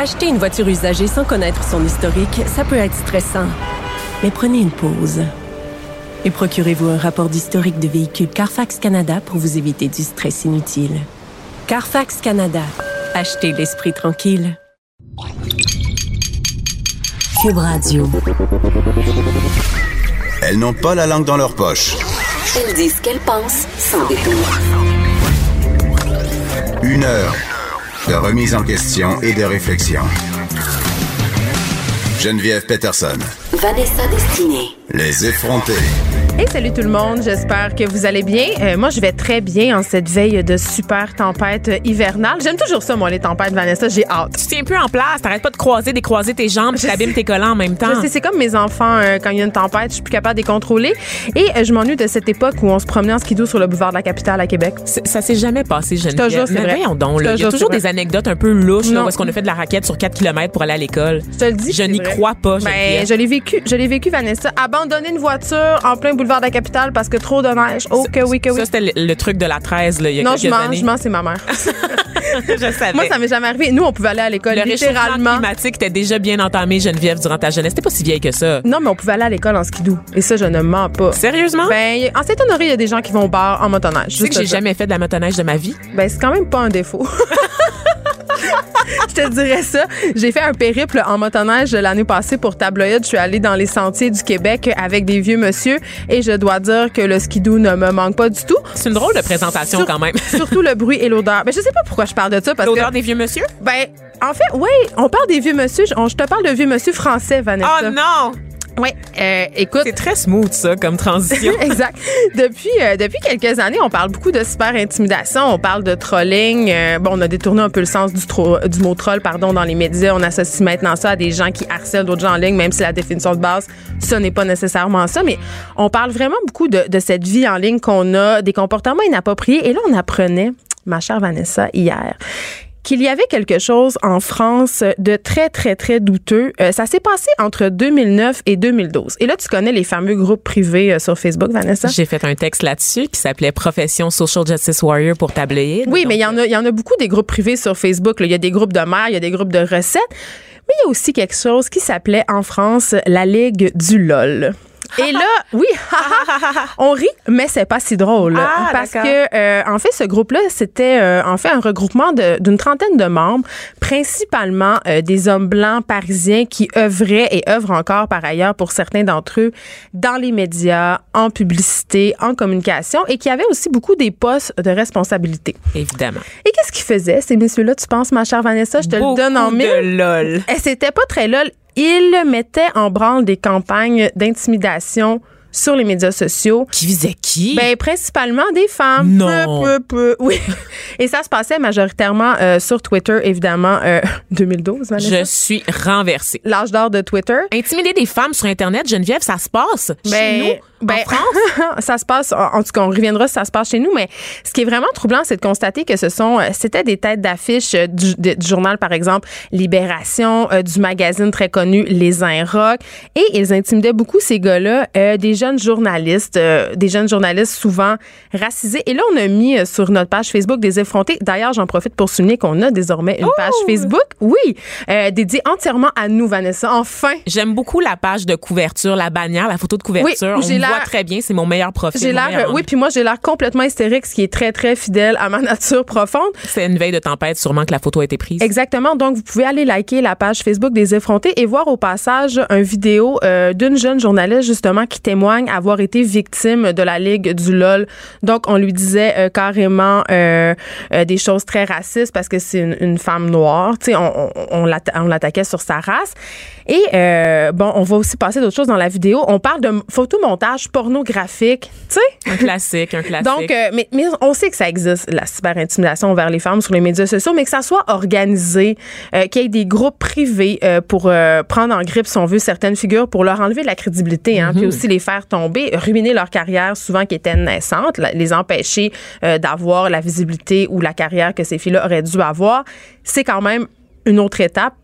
Acheter une voiture usagée sans connaître son historique, ça peut être stressant. Mais prenez une pause. Et procurez-vous un rapport d'historique de véhicule Carfax Canada pour vous éviter du stress inutile. Carfax Canada. Achetez l'esprit tranquille. Cube Radio. Elles n'ont pas la langue dans leur poche. Elles disent ce qu'elles pensent sans détour. Une heure de remise en question et de réflexion. Geneviève Peterson. Vanessa Destinée. Les effrontés. Hey, salut tout le monde, j'espère que vous allez bien. Euh, moi, je vais très bien en cette veille de super tempête hivernale. J'aime toujours ça, moi, les tempêtes, Vanessa, j'ai hâte. Tu tiens plus en place, t'arrêtes pas de croiser, décroiser tes jambes, tu t'abîmes tes collants en même temps. Je c'est comme mes enfants, euh, quand il y a une tempête, je suis plus capable de les contrôler. Et euh, je m'ennuie de cette époque où on se promenait en skidoo sur le boulevard de la capitale à Québec. Ça s'est jamais passé, Geneviève. te jure, c'est vrai. donc, Je là. Il y a toujours des anecdotes un peu louches, là, où est-ce qu'on a fait de la raquette sur 4 km pour aller à l'école. Je te le dis. Je n'y crois pas, Ben, Geneviève. je l'ai vécu, je l'ai vécu, Vanessa. Abandonner une voiture en plein boulevard de la capitale parce que trop de neige. Oh, que oui, que oui. Ça, c'était le, le truc de la 13, là, il y a non, je quelques années. je mens, c'est ma mère. je savais. Moi, ça m'est jamais arrivé. Nous, on pouvait aller à l'école le littéralement. climatique était déjà bien entamé, Geneviève, durant ta jeunesse. T'es pas si vieille que ça. Non, mais on pouvait aller à l'école en skidoo. Et ça, je ne mens pas. Sérieusement? Ben, en Saint-Honoré, il y a des gens qui vont au bar en motoneige. tu sais que j'ai jamais fait de la motoneige de ma vie? Ben, c'est quand même pas un défaut. Je te dirais ça. J'ai fait un périple en motoneige l'année passée pour tabloïd. Je suis allée dans les sentiers du Québec avec des vieux monsieur et je dois dire que le skidoo ne me manque pas du tout. C'est une drôle de présentation Sur- quand même. Surtout le bruit et l'odeur. Ben, je sais pas pourquoi je parle de ça parce que. L'odeur des vieux monsieur? Ben, en fait, oui, on parle des vieux monsieur. Je, on- je te parle de vieux monsieur français, Vanessa. Oh non! Ouais, euh, écoute. C'est très smooth, ça, comme transition. exact. Depuis, euh, depuis quelques années, on parle beaucoup de super intimidation, on parle de trolling. Euh, bon, on a détourné un peu le sens du, tro- du mot troll, pardon, dans les médias. On associe maintenant ça à des gens qui harcèlent d'autres gens en ligne, même si la définition de base, ce n'est pas nécessairement ça. Mais on parle vraiment beaucoup de, de cette vie en ligne qu'on a, des comportements inappropriés. Et là, on apprenait, ma chère Vanessa, hier qu'il y avait quelque chose en France de très, très, très douteux. Euh, ça s'est passé entre 2009 et 2012. Et là, tu connais les fameux groupes privés euh, sur Facebook, Vanessa? J'ai fait un texte là-dessus qui s'appelait Profession Social Justice Warrior pour tabloïd. Oui, mais il y en a, il y en a beaucoup des groupes privés sur Facebook. là. Il y a des groupes de mères, il y a des groupes de recettes. Mais il y a aussi quelque chose qui s'appelait en France la Ligue du LOL. Et là, oui, on rit, mais c'est pas si drôle. Ah, parce que, euh, en fait, ce groupe-là, c'était euh, en fait un regroupement de- d'une trentaine de membres, principalement euh, des hommes blancs parisiens qui œuvraient et œuvrent encore par ailleurs pour certains d'entre eux dans les médias, en publicité, en communication et qui avaient aussi beaucoup des postes de responsabilité. Évidemment. Et qu'est-ce qu'ils faisaient, ces messieurs-là, tu penses, ma chère Vanessa? Je te Beaucoup le donne en mille. de lol. Et c'était pas très lol. Ils mettaient en branle des campagnes d'intimidation sur les médias sociaux. Qui visait qui? Ben, principalement des femmes. Non. Peu, peu, peu. Oui. Et ça se passait majoritairement euh, sur Twitter, évidemment, euh, 2012, Vanessa. je suis renversée. L'âge d'or de Twitter. Intimider des femmes sur Internet, Geneviève, ça se passe chez nous, ben, en France? ça se passe, en, tout cas, on reviendra si ça se passe chez nous, mais ce qui est vraiment troublant, c'est de constater que ce sont, euh, c'était des têtes d'affiche euh, du, journal, par exemple, Libération, euh, du magazine très connu Les Inrocks, et ils intimidaient beaucoup ces gars-là, euh, des jeunes journalistes, euh, des jeunes journalistes souvent racisés. Et là, on a mis sur notre page Facebook des effrontés. D'ailleurs, j'en profite pour souligner qu'on a désormais une page Facebook, oui, euh, dédiée entièrement à nous, Vanessa. Enfin, J'aime beaucoup la page de couverture, la bannière, la photo de couverture. où Voit très bien, c'est mon meilleur profil. J'ai l'air, oui, puis moi j'ai l'air complètement hystérique, ce qui est très très fidèle à ma nature profonde. C'est une veille de tempête, sûrement que la photo a été prise. Exactement. Donc vous pouvez aller liker la page Facebook des effrontés et voir au passage un vidéo euh, d'une jeune journaliste justement qui témoigne avoir été victime de la ligue du lol. Donc on lui disait euh, carrément euh, des choses très racistes parce que c'est une, une femme noire. Tu sais, on, on, on l'atta- on l'attaquait sur sa race. Et bon, on va aussi passer d'autres choses dans la vidéo. On parle de photomontage pornographique. Tu sais? Un classique, un classique. Donc, euh, mais, mais on sait que ça existe, la cyberintimidation envers les femmes sur les médias sociaux, mais que ça soit organisé, euh, qu'il y ait des groupes privés euh, pour prendre en grippe, si on veut, certaines figures pour leur enlever de la crédibilité, hein, puis aussi les faire tomber, ruiner leur carrière souvent qui était naissante, les empêcher d'avoir la visibilité ou la carrière que ces filles-là auraient dû avoir, c'est quand même une autre étape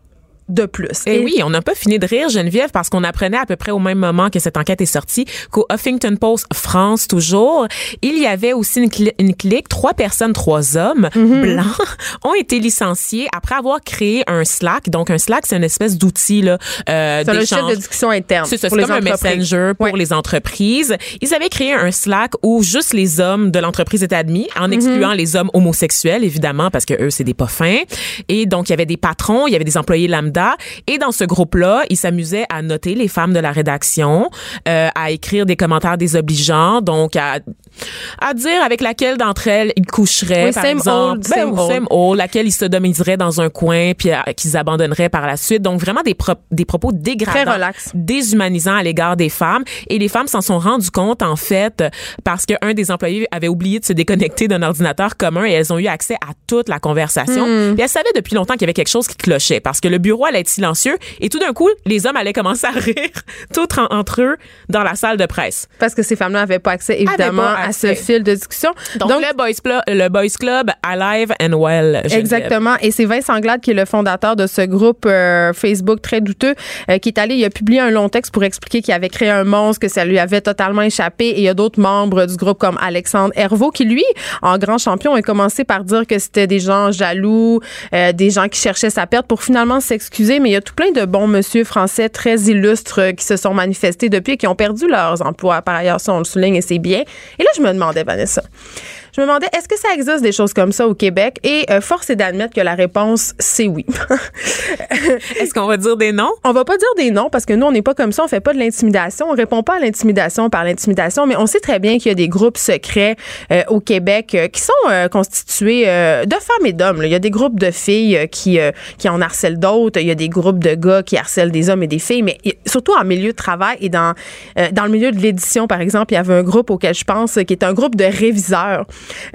de plus. Et, oui, on n'a pas fini de rire, Geneviève, parce qu'on apprenait à peu près au même moment que cette enquête est sortie qu'au Huffington Post France, toujours, il y avait aussi une, une clique, trois personnes, trois hommes Mhm. blancs ont été licenciés après avoir créé un Slack. Donc, un Slack, c'est une espèce d'outil, là, euh, C'est un logiciel d'échange. de discussion interne. C'est ça, c'est comme un messenger pour Ouais. les entreprises. Ils avaient créé un Slack où juste les hommes de l'entreprise étaient admis, en excluant Mhm. les hommes homosexuels, évidemment, parce que eux, c'est des pas fins. Et donc, il y avait des patrons, il y avait des employés lambda. Et dans ce groupe-là, ils s'amusaient à noter les femmes de la rédaction, euh, à écrire des commentaires désobligeants, donc à, à dire avec laquelle d'entre elles ils coucheraient, Oui, par same exemple. old, same old. same old, laquelle ils sodomiseraient dans un coin, puis euh, qu'ils abandonneraient par la suite. Donc, vraiment des, pro- des propos dégradants Très relax. déshumanisant à l'égard des femmes et les femmes s'en sont rendues compte en fait parce qu'un des employés avait oublié de se déconnecter d'un ordinateur commun et elles ont eu accès à toute la conversation. Hmm. Puis elles savaient depuis longtemps qu'il y avait quelque chose qui clochait parce que le bureau allait être silencieux et tout d'un coup les hommes allaient commencer à rire tout en- entre eux dans la salle de presse. Parce que ces femmes-là n'avaient pas accès, évidemment, pas à ce fil de discussion. Donc, le boys club, le boys club alive and well. Geneviève. Exactement. Et c'est Vincent Glade qui est le fondateur de ce groupe euh, Facebook très douteux euh, qui est allé, il a publié un long texte pour expliquer qu'il avait créé un monstre, que ça lui avait totalement échappé. Et il y a d'autres membres du groupe comme Alexandre Hervaux qui, lui, en grand champion, a commencé par dire que c'était des gens jaloux, euh, des gens qui cherchaient sa perte pour finalement s'excuser. Mais il y a tout plein de bons monsieur français très illustres qui se sont manifestés depuis et qui ont perdu leurs emplois. Par ailleurs, ça, on le souligne et c'est bien. Et là, je me demandais, Vanessa, je me demandais, est-ce que ça existe des choses comme ça au Québec? Et euh, force est d'admettre que la réponse, c'est oui. Est-ce qu'on va dire des noms? on va pas dire des noms parce que nous, on n'est pas comme ça. On fait pas de l'intimidation. On répond pas à l'intimidation par l'intimidation, mais on sait très bien qu'il y a des groupes secrets euh, au Québec euh, qui sont euh, constitués euh, de femmes et d'hommes. Il y a des groupes de filles euh, qui, euh, qui en harcèlent d'autres. Il y a des groupes de gars qui harcèlent des hommes et des filles, mais surtout en milieu de travail et dans, euh, dans le milieu de l'édition, par exemple, il y avait un groupe auquel je pense qui est un groupe de réviseurs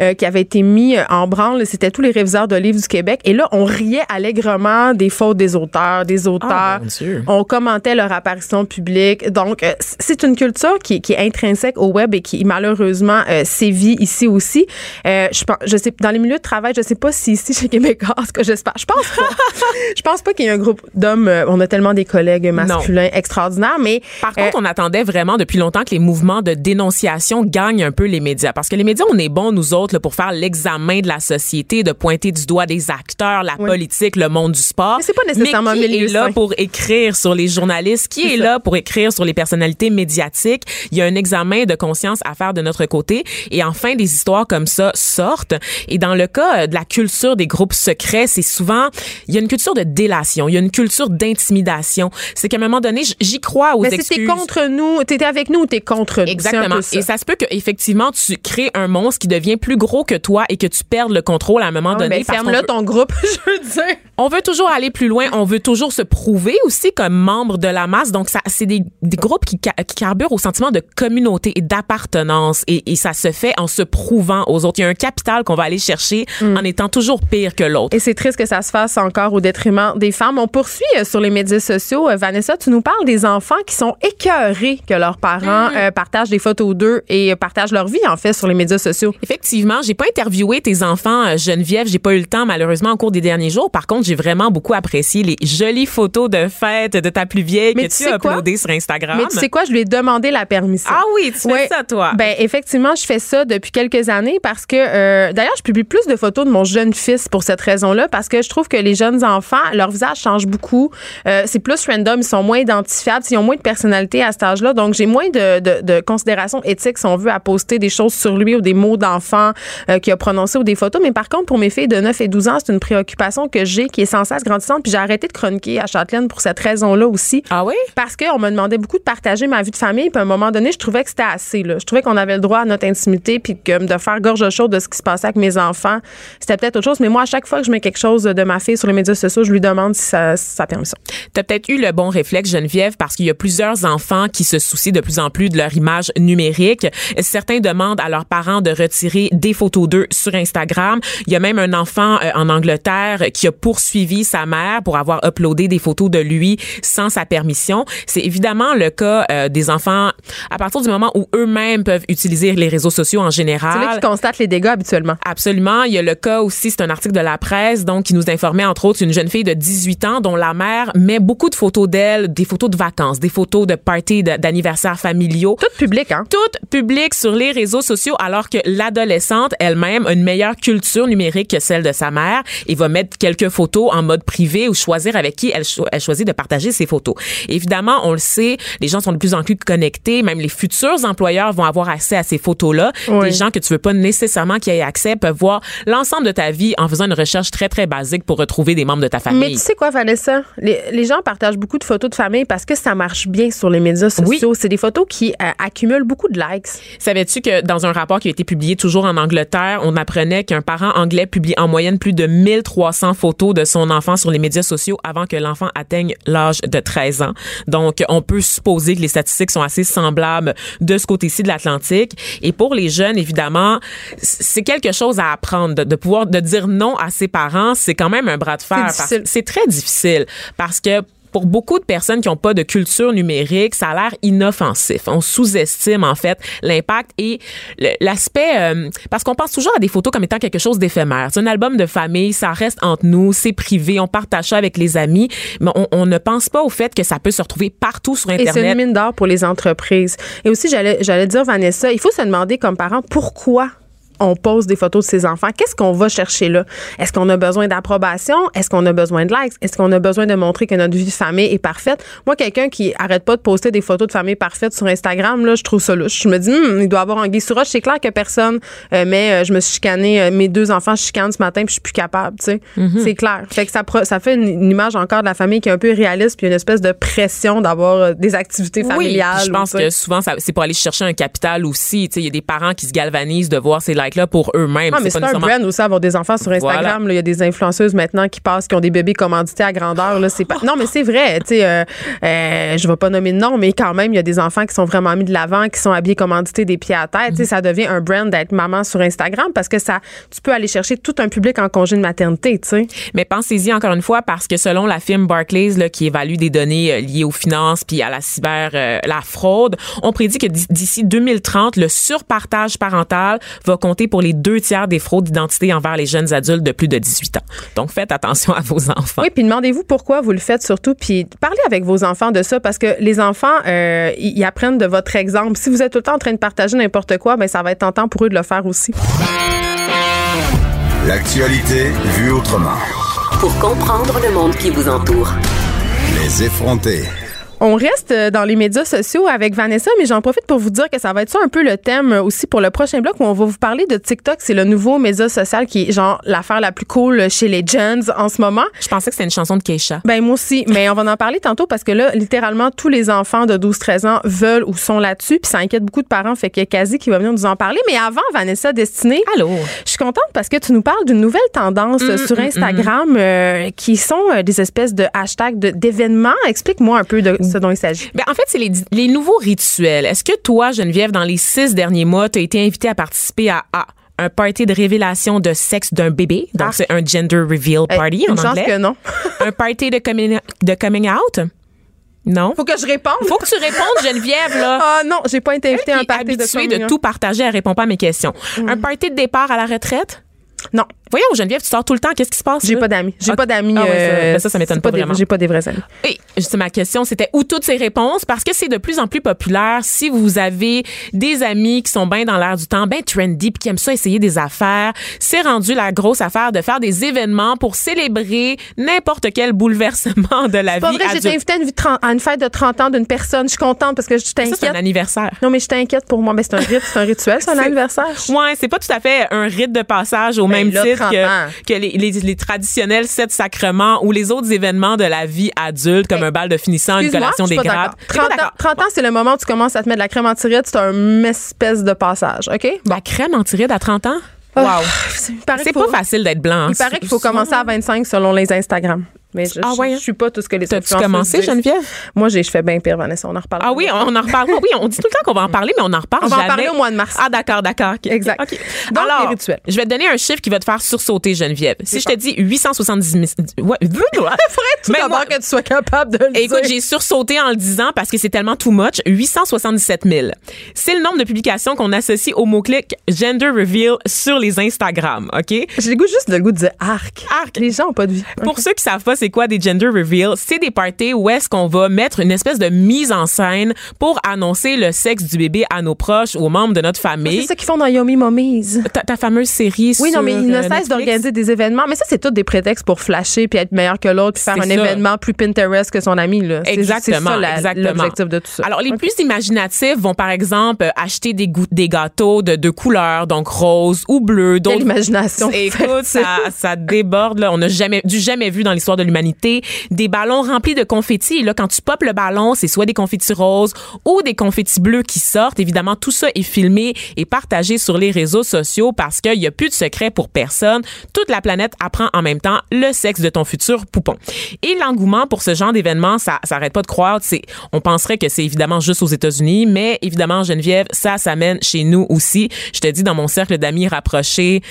euh, qui avait été mis euh, en branle. C'était tous les réviseurs de livres du Québec. Et là, on riait allègrement des fautes des auteurs, des auteurs. Ah, mon Dieu. On commentait leur apparition publique. Donc, euh, c'est une culture qui, qui est intrinsèque au web et qui malheureusement euh, sévit ici aussi. Je pense, je sais, dans les milieux de travail, je sais pas si ici chez Québécois, ce que j'espère. Je pense pas. je pense pas qu'il y ait un groupe d'hommes. on a tellement des collègues masculins extraordinaires, mais Par contre, on attendait vraiment depuis longtemps que les mouvements de dénonciation gagnent un peu les médias. Parce que les médias, on est bons, nous autres, là, pour faire l'examen de la société, de pointer du doigt des acteurs, la Oui. politique, le monde du sport. Mais c'est pas nécessairement Mais qui milieu est là sain. pour écrire sur les journalistes? Qui C'est est ça. là pour écrire sur les personnalités médiatiques? Il y a un examen de conscience à faire de notre côté. Et enfin, des histoires comme ça sortent. Et dans le cas euh, de la culture des groupes secrets, c'est souvent, il y a une culture de délation. Il y a une culture d'intimidation. C'est qu'à un moment donné, j'y crois aux mais si excuses. t'es contre nous, t'étais avec nous ou t'es contre nous? Exactement. Et ça se peut que effectivement tu crées un monstre qui devient plus gros que toi et que tu perdes le contrôle à un moment Ah, donné. ben, ferme-le ton groupe, je veux dire. on veut toujours aller plus loin, on veut toujours se prouver aussi comme membre de la masse. Donc, ça, c'est des, des groupes qui, ca- qui carburent au sentiment de communauté et d'appartenance. Et, et ça se fait en se prouvant aux autres. Il y a un capital qu'on va aller chercher en étant toujours pire que l'autre. Mm. Et c'est triste que ça se fasse encore au détriment des femmes. On poursuit euh, sur les médias sociaux. Euh, Vanessa, tu nous parles des enfants qui sont écœurés que leurs parents euh, partagent des photos d'eux et partagent leur vie, en fait, sur les médias sociaux. Effectivement, j'ai pas interviewé tes enfants, euh, Geneviève. J'ai pas eu le temps, malheureusement, au cours des derniers jours. Par contre, j'ai vraiment beaucoup apprécié les jolies photos de fête de ta plus vieille Mais que tu sais as uploadées sur Instagram. Mais tu sais quoi, je lui ai demandé la permission. Ah oui, tu fais Ouais. ça, toi. Ben effectivement, je fais ça depuis quelques années parce que euh, d'ailleurs, je publie plus de photos de mon jeune fils pour cette raison-là parce que je trouve que les jeunes enfants, leur visage change beaucoup. Euh, c'est plus random, ils sont moins identifiables, ils ont moins de personnalité à cet âge-là, donc j'ai moins de, de, de considération éthique si on veut à poster des choses sur lui ou des mots d'enfant euh, qu'il a prononcé ou des photos. Mais par contre, pour mes filles de 9 et 12 ans, c'est une préoccupation que j'ai qui est sans cesse grandissante. Puis j'ai arrêté de chroniquer à Châtelaine pour cette raison-là aussi Ah oui? parce qu'on me demandait beaucoup de partager ma vie de famille. Puis à un moment donné, je trouvais que c'était assez. Là. Je trouvais qu'on avait le droit à notre intimité, puis que de faire gorge chaude de ce qui se passait avec mes enfants, c'était peut-être autre chose. Mais moi, à chaque fois que je mets quelque chose de ma fille sur les médias sociaux, je lui demande si ça, si ça permet ça. Tu as peut-être eu le bon réflexe, Geneviève, parce qu'il y a plusieurs enfants qui se soucient de plus en plus de leur image numérique. Certains demandent à leurs parents de retirer des photos d'eux sur Instagram. Il y a même un enfant euh, en Angleterre qui a poursuivi sa mère pour avoir uploadé des photos de lui sans sa permission. C'est évidemment le cas euh, des enfants à partir du moment où eux-mêmes peuvent utiliser les réseaux sociaux en général. C'est là qu'ils constatent les dégâts habituellement. Absolument. Il y a le cas aussi, c'est un article de la presse, donc qui nous informait entre autres une jeune fille de 18 ans dont la mère met beaucoup de photos d'elle, des photos de vacances, des photos de parties d'anniversaires familiaux. Tout public, hein? Tout public sur les réseaux sociaux, alors que l'adolescente elle-même a une meilleure culture numérique que celle de sa mère et va mettre quelques photos en mode privé ou choisir avec qui elle, elle choisit de partager ses photos. Évidemment, on le sait, les gens sont de plus en plus connectés, même les futurs employeurs vont avoir accès à ces photos-là. Des gens que tu veux pas nécessairement qu'ils aient accès peuvent voir l'ensemble de ta vie en faisant une recherche très, très basique pour retrouver des membres de ta famille. Mais tu sais quoi, Vanessa? Les, les gens partagent beaucoup de photos de famille parce que ça marche bien sur les médias sociaux. C'est des photos qui euh, accumulent beaucoup de likes. Savais-tu que dans un rapport qui a été publié toujours en Angleterre, on apprenait qu'un parent anglais publie en moyenne plus de 1300 photos de son enfant sur les médias sociaux avant que l'enfant atteigne l'âge de 13 ans. Donc, on peut supposer que les statistiques sont assez semblables de ce côté-ci de l'Atlantique. Et pour les jeunes, évidemment, c'est quelque chose à apprendre. De, de, pouvoir de dire non à ses parents, c'est quand même un bras de fer. C'est très difficile parce que pour beaucoup de personnes qui n'ont pas de culture numérique, ça a l'air inoffensif. On sous-estime en fait l'impact et l'aspect euh, parce qu'on pense toujours à des photos comme étant quelque chose d'éphémère. C'est un album de famille, ça reste entre nous, c'est privé, on partage ça avec les amis, mais on, on, ne pense pas au fait que ça peut se retrouver partout sur internet. Et c'est une mine d'or pour les entreprises. Et aussi j'allais j'allais dire Vanessa, il faut se demander comme parent pourquoi on pose des photos de ses enfants, qu'est-ce qu'on va chercher là? Est-ce qu'on a besoin d'approbation? Est-ce qu'on a besoin de likes? Est-ce qu'on a besoin de montrer que notre vie de famille est parfaite? Moi, quelqu'un qui arrête pas de poster des photos de famille parfaite sur Instagram, là, je trouve ça louche. Je me dis, hmm, il doit avoir un guise sur C'est clair que personne, euh, mais euh, je me suis chicanée, euh, mes deux enfants je chicane ce matin puis je suis plus capable, tu sais. Mm-hmm. C'est clair. Fait que ça, ça fait une, image encore de la famille qui est un peu réaliste puis une espèce de pression d'avoir des activités familiales. Oui, je pense que souvent, c'est pour aller chercher un capital aussi. Tu sais, il y a des parents qui se galvanisent de voir ces likes-là pour eux-mêmes. Ah, mais c'est un brand aussi avoir des enfants sur Instagram. Il y a des influenceuses maintenant qui passent, qui ont des bébés commandités à grandeur. Là, c'est pas... Non, mais c'est vrai. Tu sais, euh, euh, je vais pas nommer de nom, mais quand même, il y a des enfants qui sont vraiment mis de l'avant, qui sont habillés commandités des pieds à tête. Tu sais, ça devient un brand d'être maman sur Instagram parce que ça, tu peux aller chercher tout un public en congé de maternité. Tu sais. Mais pensez-y encore une fois parce que selon la firme Barclays là, qui évalue des données euh, liées aux finances puis à la cyber, euh, la fraude, on prédit que d'ici 2030, le surpartage parental va compter pour les deux tiers des fraudes d'identité envers les jeunes adultes de plus de 18 ans. Donc, faites attention à vos enfants. Oui, puis demandez-vous pourquoi vous le faites surtout, puis parlez avec vos enfants de ça, parce que les enfants, euh, ils apprennent de votre exemple. Si vous êtes tout le temps en train de partager n'importe quoi, ben ça va être tentant pour eux de le faire aussi. L'actualité vue autrement. Pour comprendre le monde qui vous entoure. Les effronter. On reste euh, dans les médias sociaux avec Vanessa, mais j'en profite pour vous dire que ça va être ça un peu le thème aussi pour le prochain bloc où on va vous parler de TikTok. C'est le nouveau média social qui est genre l'affaire la plus cool chez les jeunes en ce moment. Je pensais que c'était une chanson de Keisha. Ben moi aussi, mais on va en parler tantôt parce que là, littéralement, tous les enfants de 12-13 ans veulent ou sont là-dessus, puis ça inquiète beaucoup de parents, fait qu'il y a qui va venir nous en parler. Mais avant, Vanessa Destinée, Allô? je suis contente parce que tu nous parles d'une nouvelle tendance Mm, sur mm, Instagram euh, qui sont euh, des espèces de hashtags d'événements. Explique-moi un peu de ce dont il s'agit. Ben, en fait, c'est les, les nouveaux rituels. Est-ce que toi, Geneviève, dans les six derniers mois, tu as été invitée à participer à A, un party de révélation de sexe d'un bébé? Donc, Ah. c'est un gender reveal party Une en chance anglais. que non. un party de coming, de coming out? Non. Faut que je réponde. Faut que tu répondes, Geneviève, là. Ah non, j'ai pas été invitée à un party de habituée de, communion. tout partager, elle répond pas à mes questions. Un party de départ à la retraite? Non, Voyons, Geneviève, tu sors tout le temps. Qu'est-ce qui se passe? j'ai pas d'amis. J'ai pas d'amis. Ah ouais, ça- euh, ben ça, ça m'étonne pas vraiment. J'ai pas des vrais amis. Et ma question, c'était où toutes ces réponses? Parce que c'est de plus en plus populaire. Si vous avez des amis qui sont bien dans l'air du temps, bien trendy, puis qui aiment ça essayer des affaires, c'est rendu la grosse affaire de faire des événements pour célébrer n'importe quel bouleversement de la C'est pas vie vrai, j'ai été adulte. invitée à une, vie à une fête de 30 ans d'une personne. Je suis contente parce que je Ça, c'est un t'inquiète. anniversaire. Non, mais je t'inquiète pour moi. Mais c'est un rite, c'est un rituel, c'est un anniversaire. Ouais, c'est pas tout à fait un rite de passage au Ben même là, titre 30 ans. Que, que les, les, les traditionnels sept sacrements ou les autres événements de la vie adulte, comme un bal de finissant, une collation des grades. d'accord. T'es pas 30 ans, d'accord? 30 ans, c'est le moment où tu commences à te mettre de la crème anti-ride. C'est un espèce de passage, OK? Bon. La crème anti-ride à 30 ans? Ah, Wow. C'est pas facile d'être blanc. Il paraît qu'il faut commencer à 25 selon les Instagram. Mais je, Ah ouais, hein? je suis pas tout ce que les T'as-tu influenceuses commencé. Geneviève? Moi, j'ai, je fais bien pire, Vanessa. On en reparle. Ah oui, on en reparle. Oui, on dit tout le temps qu'on va en parler, mais on en reparle On va en parler au mois de mars. Ah, d'accord, d'accord. ok. Exact. Donc, Alors, les rituels. je vais te donner un chiffre qui va te faire sursauter, Geneviève. Si je te dis 870 000... Ouais. tout Mais d'abord moi- que tu sois capable de le Écoute, dire. j'ai sursauté en le disant parce que c'est tellement too much. 877 000. C'est le nombre de publications qu'on associe au mot-clic gender reveal sur les Instagram, OK? J'ai le goût juste le goût de dire arc. Arc. Les gens ont pas de vie. Pour ceux qui savent pas c'est quoi des gender reveal, c'est des parties où est-ce qu'on va mettre une espèce de mise en scène pour annoncer le sexe du bébé à nos proches ou aux membres de notre C'est famille. ça qu'ils font dans Yomi Mommies. Ta, ta fameuse série Oui, non, mais ils ne euh, cessent d'organiser des événements. Mais ça, c'est tout des prétextes pour flasher puis être meilleur que l'autre puis faire C'est un ça. événement plus Pinterest que son ami. Là. C'est juste- c'est Exactement, ça exactement. l'objectif de tout ça. Alors, les plus imaginatifs vont, par exemple, euh, acheter des, des gâteaux de, de couleurs, donc rose ou bleu. Quelle imagination. Écoute, ça, ça déborde. Là. On n'a jamais, du jamais vu dans l'histoire de des ballons remplis de confettis. Et là, quand tu popes le ballon, c'est soit des confettis roses ou des confettis bleus qui sortent. Évidemment, tout ça est filmé et partagé sur les réseaux sociaux parce qu'il n'y a plus de secret pour personne. Toute la planète apprend en même temps le sexe de ton futur poupon. Et l'engouement pour ce genre d'événement, ça, ça arrête pas de. C'est, on penserait que c'est évidemment juste aux États-Unis, mais évidemment, Geneviève, ça s'amène chez nous aussi. Je te dis, dans mon cercle d'amis rapprochés,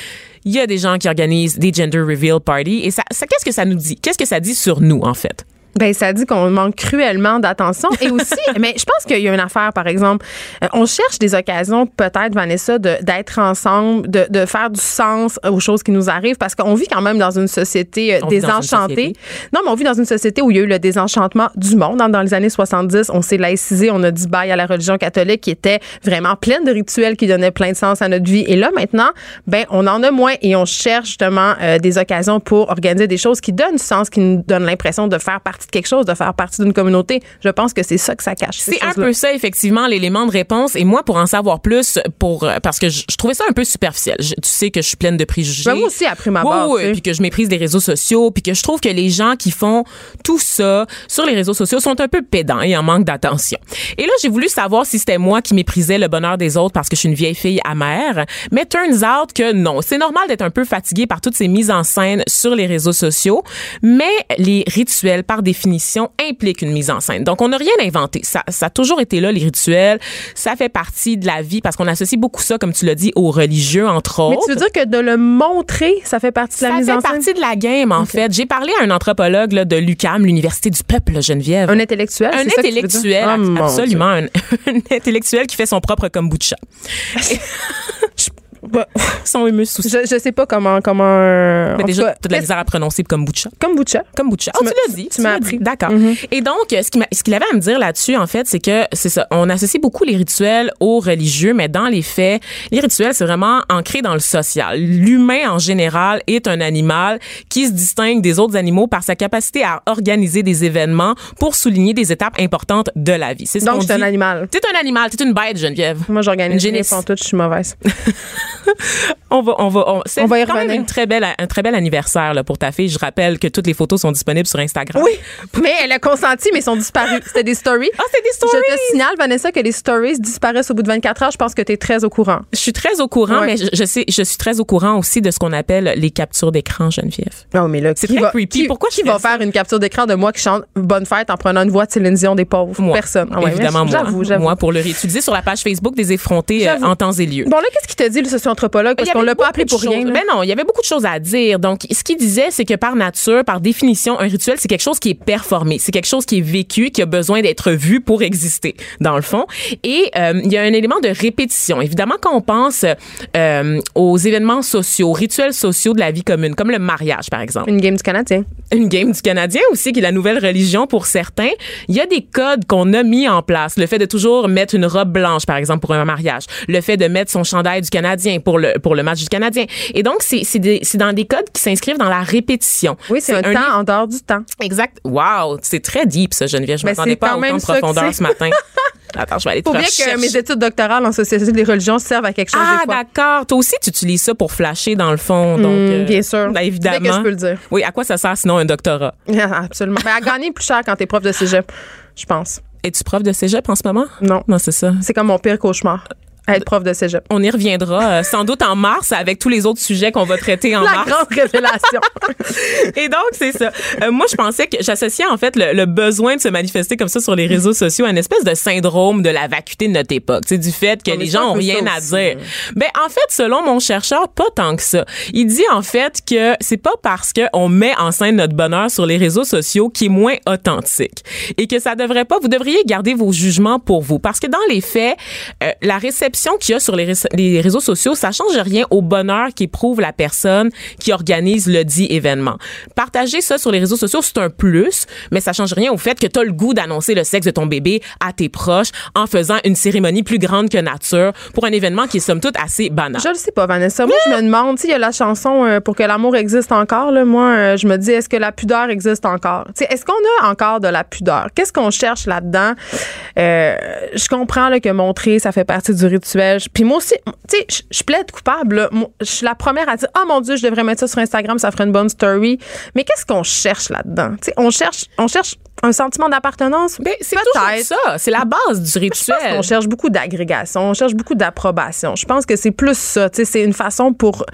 il y a des gens qui organisent des gender reveal parties. Et ça, qu'est-ce que ça nous dit? Qu'est-ce que ça dit sur nous, en fait? Ben, ça dit qu'on manque cruellement d'attention. Et aussi, mais je pense qu'il y a une affaire, par exemple. Euh, on cherche des occasions, peut-être, Vanessa, d'être ensemble, de, de faire du sens aux choses qui nous arrivent, parce qu'on vit quand même dans une société euh, On une désenchantée. société. Non, mais on vit dans une société où il y a eu le désenchantement du monde. Dans, dans les années 70, on s'est laïcisé, on a dit bye à la religion catholique qui était vraiment pleine de rituels qui donnaient plein de sens à notre vie. Et là, maintenant, ben, on en a moins et on cherche justement euh, des occasions pour organiser des choses qui donnent du sens, qui nous donnent l'impression de faire partie de quelque chose, de faire partie d'une communauté. Je pense que c'est ça que ça cache. ces C'est un peu ça, effectivement, l'élément de réponse. Et moi, pour en savoir plus, pour euh, parce que je, je trouvais ça un peu superficiel. Je- tu sais que je suis pleine de préjugés. Ben, moi aussi, à prime Oui, abord, oui, sais. puis que je méprise les réseaux sociaux, puis que je trouve que les gens qui font tout ça sur les réseaux sociaux sont un peu pédants et en manque d'attention. Et là, j'ai voulu savoir si c'était moi qui méprisais le bonheur des autres parce que je suis une vieille fille amère. Mais turns out que non. C'est normal d'être un peu fatigué par toutes ces mises en scène sur les réseaux sociaux, mais les rituels, par définition, impliquent une mise en scène. Donc, on n'a rien inventé. Ça, ça a toujours été là, les rituels. Ça fait partie de la vie parce qu'on associe beaucoup ça, comme tu l'as dit, aux religieux, entre autres. Mais tu veux dire que de le montrer, ça fait partie de la Ça mise fait en scène? partie de la game, en fait. J'ai parlé à un anthropologue là, de l'UCAM, l'Université du peuple, Geneviève. Un intellectuel? Un c'est ça que tu veux dire? intellectuel, Oh, absolument. Un, un intellectuel qui fait son propre kombucha. Bah, sous Je, je sais pas comment. comment euh, Mais déjà, t'as de la misère à prononcer kombucha. Kombucha. Kombucha. Tu Oh, tu l'as dit. tu m'as appris. D'accord. Mm-hmm. Et donc, ce qu'il avait à me dire là-dessus, en fait, c'est que c'est ça. On associe beaucoup les rituels aux religieux, mais dans les faits, les rituels, c'est vraiment ancré dans le social. L'humain, en général, est un animal qui se distingue des autres animaux par sa capacité à organiser des événements pour souligner des étapes importantes de la vie. C'est ce Donc, c'est un animal. T'es un animal, t'es une bête, Geneviève. Moi, j'organise sans tout, je suis mauvaise. On va, on va, on, c'est On va y quand même revenir. une très belle, un très bel anniversaire là, pour ta fille. Je rappelle que toutes les photos sont disponibles sur Instagram. Oui, mais elle a consenti, mais sont disparus. C'était des stories. Ah, c'est des stories. Je te signale, Vanessa, que les stories disparaissent au bout de 24 heures. Je pense que tu es très au courant. Je suis très au courant, Ouais. mais je, je sais, je suis très au courant aussi de ce qu'on appelle les captures d'écran, Geneviève. Non, mais là, C'est qui très va, creepy. Qui, Pourquoi qui je va faire une capture d'écran de moi qui chante Bonne fête en prenant une voix de Céline Dion des pauvres? Moi. Personne. Ah ouais, Évidemment, moi. J'avoue, j'avoue. Moi, pour le réutiliser sur la page Facebook des effrontés euh, en temps et lieu. Bon, là, qu'est-ce qu'il t'a dit, le socio-anthropologue? Parce qu'on l'a pas appelé pour rien. là. Ben non, il y avait beaucoup de choses à dire. Donc, ce qu'il disait, c'est que par nature, par définition, un rituel, c'est quelque chose qui est performé. C'est quelque chose qui est vécu, qui a besoin d'être vu pour exister, dans le fond. Et euh, il y a un élément de répétition. Évidemment, quand on pense euh, aux événements sociaux, aux rituels sociaux de la vie commune, comme le mariage, par exemple Une game du Canadien. une game du Canadien aussi, qui est la nouvelle religion pour certains. Il y a des codes qu'on a mis en place. Le fait de toujours mettre une robe blanche, par exemple, pour un mariage. Le fait de mettre son chandail du Canadien pour le, pour le match du Canadien. Et donc, c'est, dans des codes qui s'inscrivent dans la répétition. Oui, c'est un, temps en dehors du temps. Exact. Wow, c'est très deep, ça, Geneviève. Je Ben, m'attendais pas autant de profondeur ce matin. Attends, je vais aller te Faut bien que mes études doctorales en sociologie des religions servent à quelque chose Ah, d'accord. Toi aussi, tu utilises ça pour flasher dans le fond. Donc, euh, Hmm, bien sûr. ben, évidemment. Que je peux le dire. Oui, à quoi ça sert sinon un doctorat? Ah, Absolument. Ben, à gagner plus cher quand t'es prof de cégep, je pense. Es-tu prof de cégep en ce moment? Non. Non, c'est ça. C'est comme mon pire cauchemar. Être prof de cégep. On y reviendra euh, sans doute en mars avec tous les autres sujets qu'on va traiter en La mars. grande révélation. Et donc, c'est ça. Euh, moi, je pensais que j'associais en fait le, le besoin de se manifester comme ça sur les réseaux sociaux à une espèce de syndrome de la vacuité de notre époque. C'est du fait que On les gens ont rien à aussi, dire. hein. Ben, en fait, selon mon chercheur, pas tant que ça. Il dit en fait que c'est pas parce que on met en scène notre bonheur sur les réseaux sociaux qui est moins authentique et que ça devrait pas. Vous devriez garder vos jugements pour vous parce que dans les faits, euh, la réception qu'il y a sur les, ré- les réseaux sociaux, ça change rien au bonheur qu'éprouve la personne qui organise le dit événement. Partager ça sur les réseaux sociaux, c'est un plus, mais ça change rien au fait que tu as le goût d'annoncer le sexe de ton bébé à tes proches en faisant une cérémonie plus grande que nature pour un événement qui est somme toute assez banal. Je le sais pas, Vanessa. Moi, je me demande, tu il y a la chanson euh, Pour que l'amour existe encore. Là. Moi, euh, je me dis, est-ce que la pudeur existe encore? Est-ce qu'on a encore de la pudeur? Qu'est-ce qu'on cherche là-dedans? Euh, je comprends que montrer, ça fait partie du rituel. Puis moi aussi, tu sais, je- plaide coupable. Je suis la première à dire, oh mon Dieu, je devrais mettre ça sur Instagram, ça ferait une bonne story. Mais qu'est-ce qu'on cherche là-dedans? Tu sais, on cherche, on cherche un sentiment d'appartenance? Ben, c'est toujours ça. C'est la base du Je rituel. pense qu'on cherche beaucoup d'agrégation, on cherche beaucoup d'approbation. Je pense que c'est plus ça. C'est une façon pour,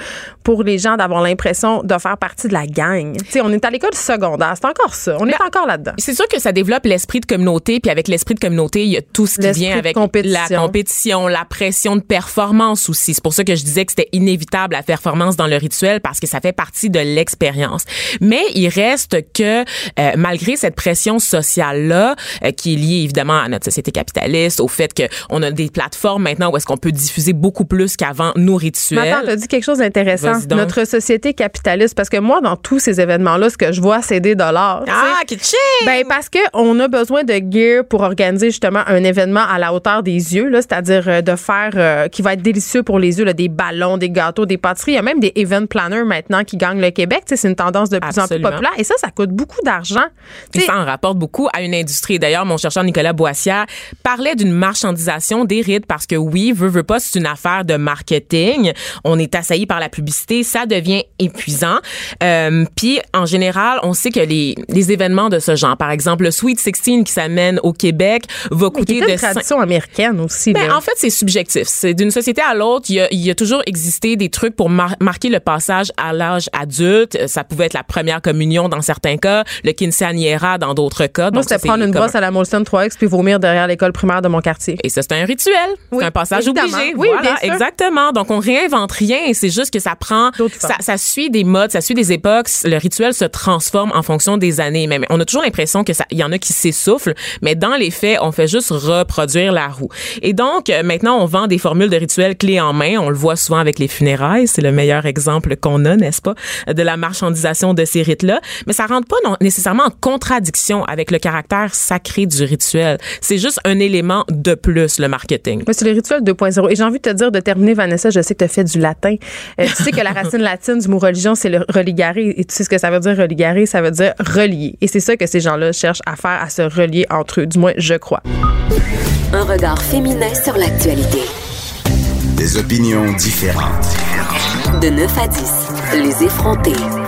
pour les gens d'avoir l'impression de faire partie de la gang. Tu sais, on est à l'école secondaire, c'est encore ça. On est Ben, encore là-dedans. C'est sûr que ça développe l'esprit de communauté, puis avec l'esprit de communauté, il y a tout ce qui vient avec compétition. la compétition, la pression de performance aussi. C'est pour ça que je disais que c'était inévitable la performance dans le rituel parce que ça fait partie de l'expérience. Mais il reste que euh, malgré cette pression sociale là, qui est liée évidemment à notre société capitaliste, au fait que on a des plateformes maintenant où est-ce qu'on peut diffuser beaucoup plus qu'avant nos rituels. Attends, t'as dit quelque chose d'intéressant. Notre société capitaliste, parce que moi, dans tous ces événements-là, ce que je vois, c'est des dollars. ah, kitchen! Ben parce que on a besoin de gear pour organiser justement un événement à la hauteur des yeux, là, c'est-à-dire euh, de faire euh, qui va être délicieux pour les yeux, là, des ballons, des gâteaux, des pâtisseries. Il y a même des event planners maintenant qui gagnent le Québec. C'est une tendance de plus en plus populaire et ça, ça coûte beaucoup d'argent. Et ça en rapporte beaucoup à une industrie. D'ailleurs, mon chercheur Nicolas Boissière parlait d'une marchandisation des rites parce que oui, veut, veut pas, c'est une affaire de marketing. On est assailli par la publicité, ça devient épuisant. Euh, Puis, en général, on sait que les, les événements de ce genre, par exemple, le Sweet 16 qui s'amène au Québec, va coûter une de cin- tradition américaine aussi. ben, là. en fait, c'est subjectif. C'est d'une société à l'autre. Il y a, il y a toujours existé des trucs pour mar- marquer le passage à l'âge adulte. Euh, Ça pouvait être la première communion dans certains cas, le quinceañera dans d'autres cas. Moi, Donc, c'était prendre une commun. brosse à la Molson 3X puis vomir derrière l'école primaire de mon quartier. Et ça, c'est un rituel. Oui, c'est un passage évidemment. obligé. Oui, voilà, bien sûr. exactement. Donc, on réinvente rien. C'est juste que ça prend, D'autres ça, suit des modes, ça suit des époques. Le rituel se transforme en fonction des années. Mais on a toujours l'impression que ça, il y en a qui s'essoufflent. Mais dans les faits, on fait juste reproduire la roue. Et donc, euh, maintenant, on vend des formules de rituels clés en main. On le voit souvent avec les funérailles. C'est le meilleur exemple qu'on a, n'est-ce pas, de la marchandisation de ces rites-là. Mais ça rentre pas non- nécessairement en contradiction avec le caractère sacré du rituel. C'est juste un élément de plus, le marketing. Mais c'est le rituel 2.0. Et j'ai envie de te dire, de terminer, Vanessa, je sais que tu as fait du latin. Euh, tu sais que la racine latine du mot religion, c'est le religare. Et tu sais ce que ça veut dire religare? Ça veut dire relier. Et c'est ça que ces gens-là cherchent à faire, à se relier entre eux. Du moins, je crois. Un regard féminin sur l'actualité. Des opinions différentes. De 9 à 10, les effrontés.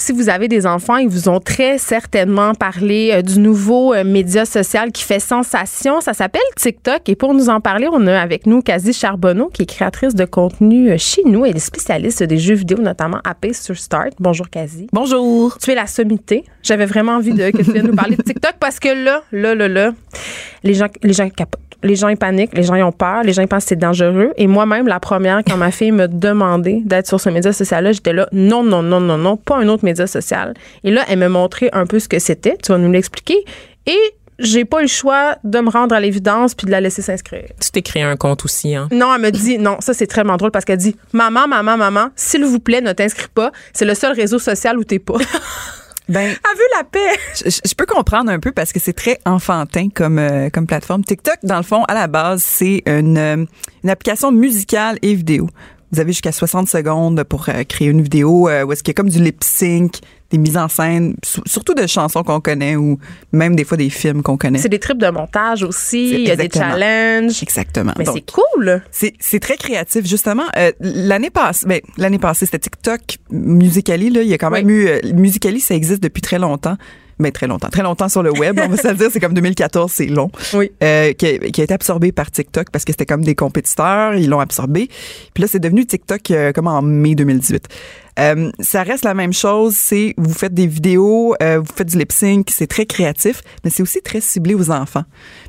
Si vous avez des enfants, ils vous ont très certainement parlé euh, du nouveau euh, média social qui fait sensation. Ça s'appelle TikTok. Et pour nous en parler, on a avec nous Kazi Charbonneau, qui est créatrice de contenu euh, chez nous. Elle est spécialiste des jeux vidéo, notamment Pace sur Start. Bonjour, Kazi. Bonjour. Tu es la sommité. J'avais vraiment envie de, que tu viennes nous parler de TikTok parce que là, là, là, là, les gens, les gens capotent. Les gens, ils paniquent, les gens, ils ont peur, les gens, ils pensent que c'est dangereux. Et moi-même, la première, quand ma fille me demandait d'être sur ce média social-là, j'étais là, non, non, non, non, non, pas un autre média social. Et là, elle me montrait un peu ce que c'était. Tu vas nous l'expliquer. Et j'ai pas eu le choix de me rendre à l'évidence puis de la laisser s'inscrire. Tu t'es créé un compte aussi, hein? Non, elle me dit, non, ça c'est très drôle parce qu'elle dit, maman, maman, maman, s'il vous plaît, ne t'inscris pas. C'est le seul réseau social où t'es pas. Ben, Elle veut la paix. je, je peux comprendre un peu parce que c'est très enfantin comme euh, comme plateforme. TikTok, dans le fond, à la base, c'est une euh, une application musicale et vidéo. Vous avez jusqu'à 60 secondes pour euh, créer une vidéo euh, où est-ce qu'il y a comme du lip sync, des mises en scène, surtout de chansons qu'on connaît ou même des fois des films qu'on connaît. C'est des trips de montage aussi. Il y a des challenges. Exactement. Mais c'est cool. C'est, très créatif. Justement, euh, l'année passée, ben, l'année passée, c'était TikTok, Musically, là. Il y a quand même eu, Musically, ça existe depuis très longtemps. Mais très longtemps, très longtemps sur le web, on va se le dire, c'est comme 2014, c'est long. Oui. Euh, qui, a, qui a été absorbé par TikTok parce que c'était comme des compétiteurs, ils l'ont absorbé. Puis là, c'est devenu TikTok euh, comme en mai 2018. Euh, ça reste la même chose, c'est vous faites des vidéos, euh, vous faites du lip sync, c'est très créatif, mais c'est aussi très ciblé aux enfants.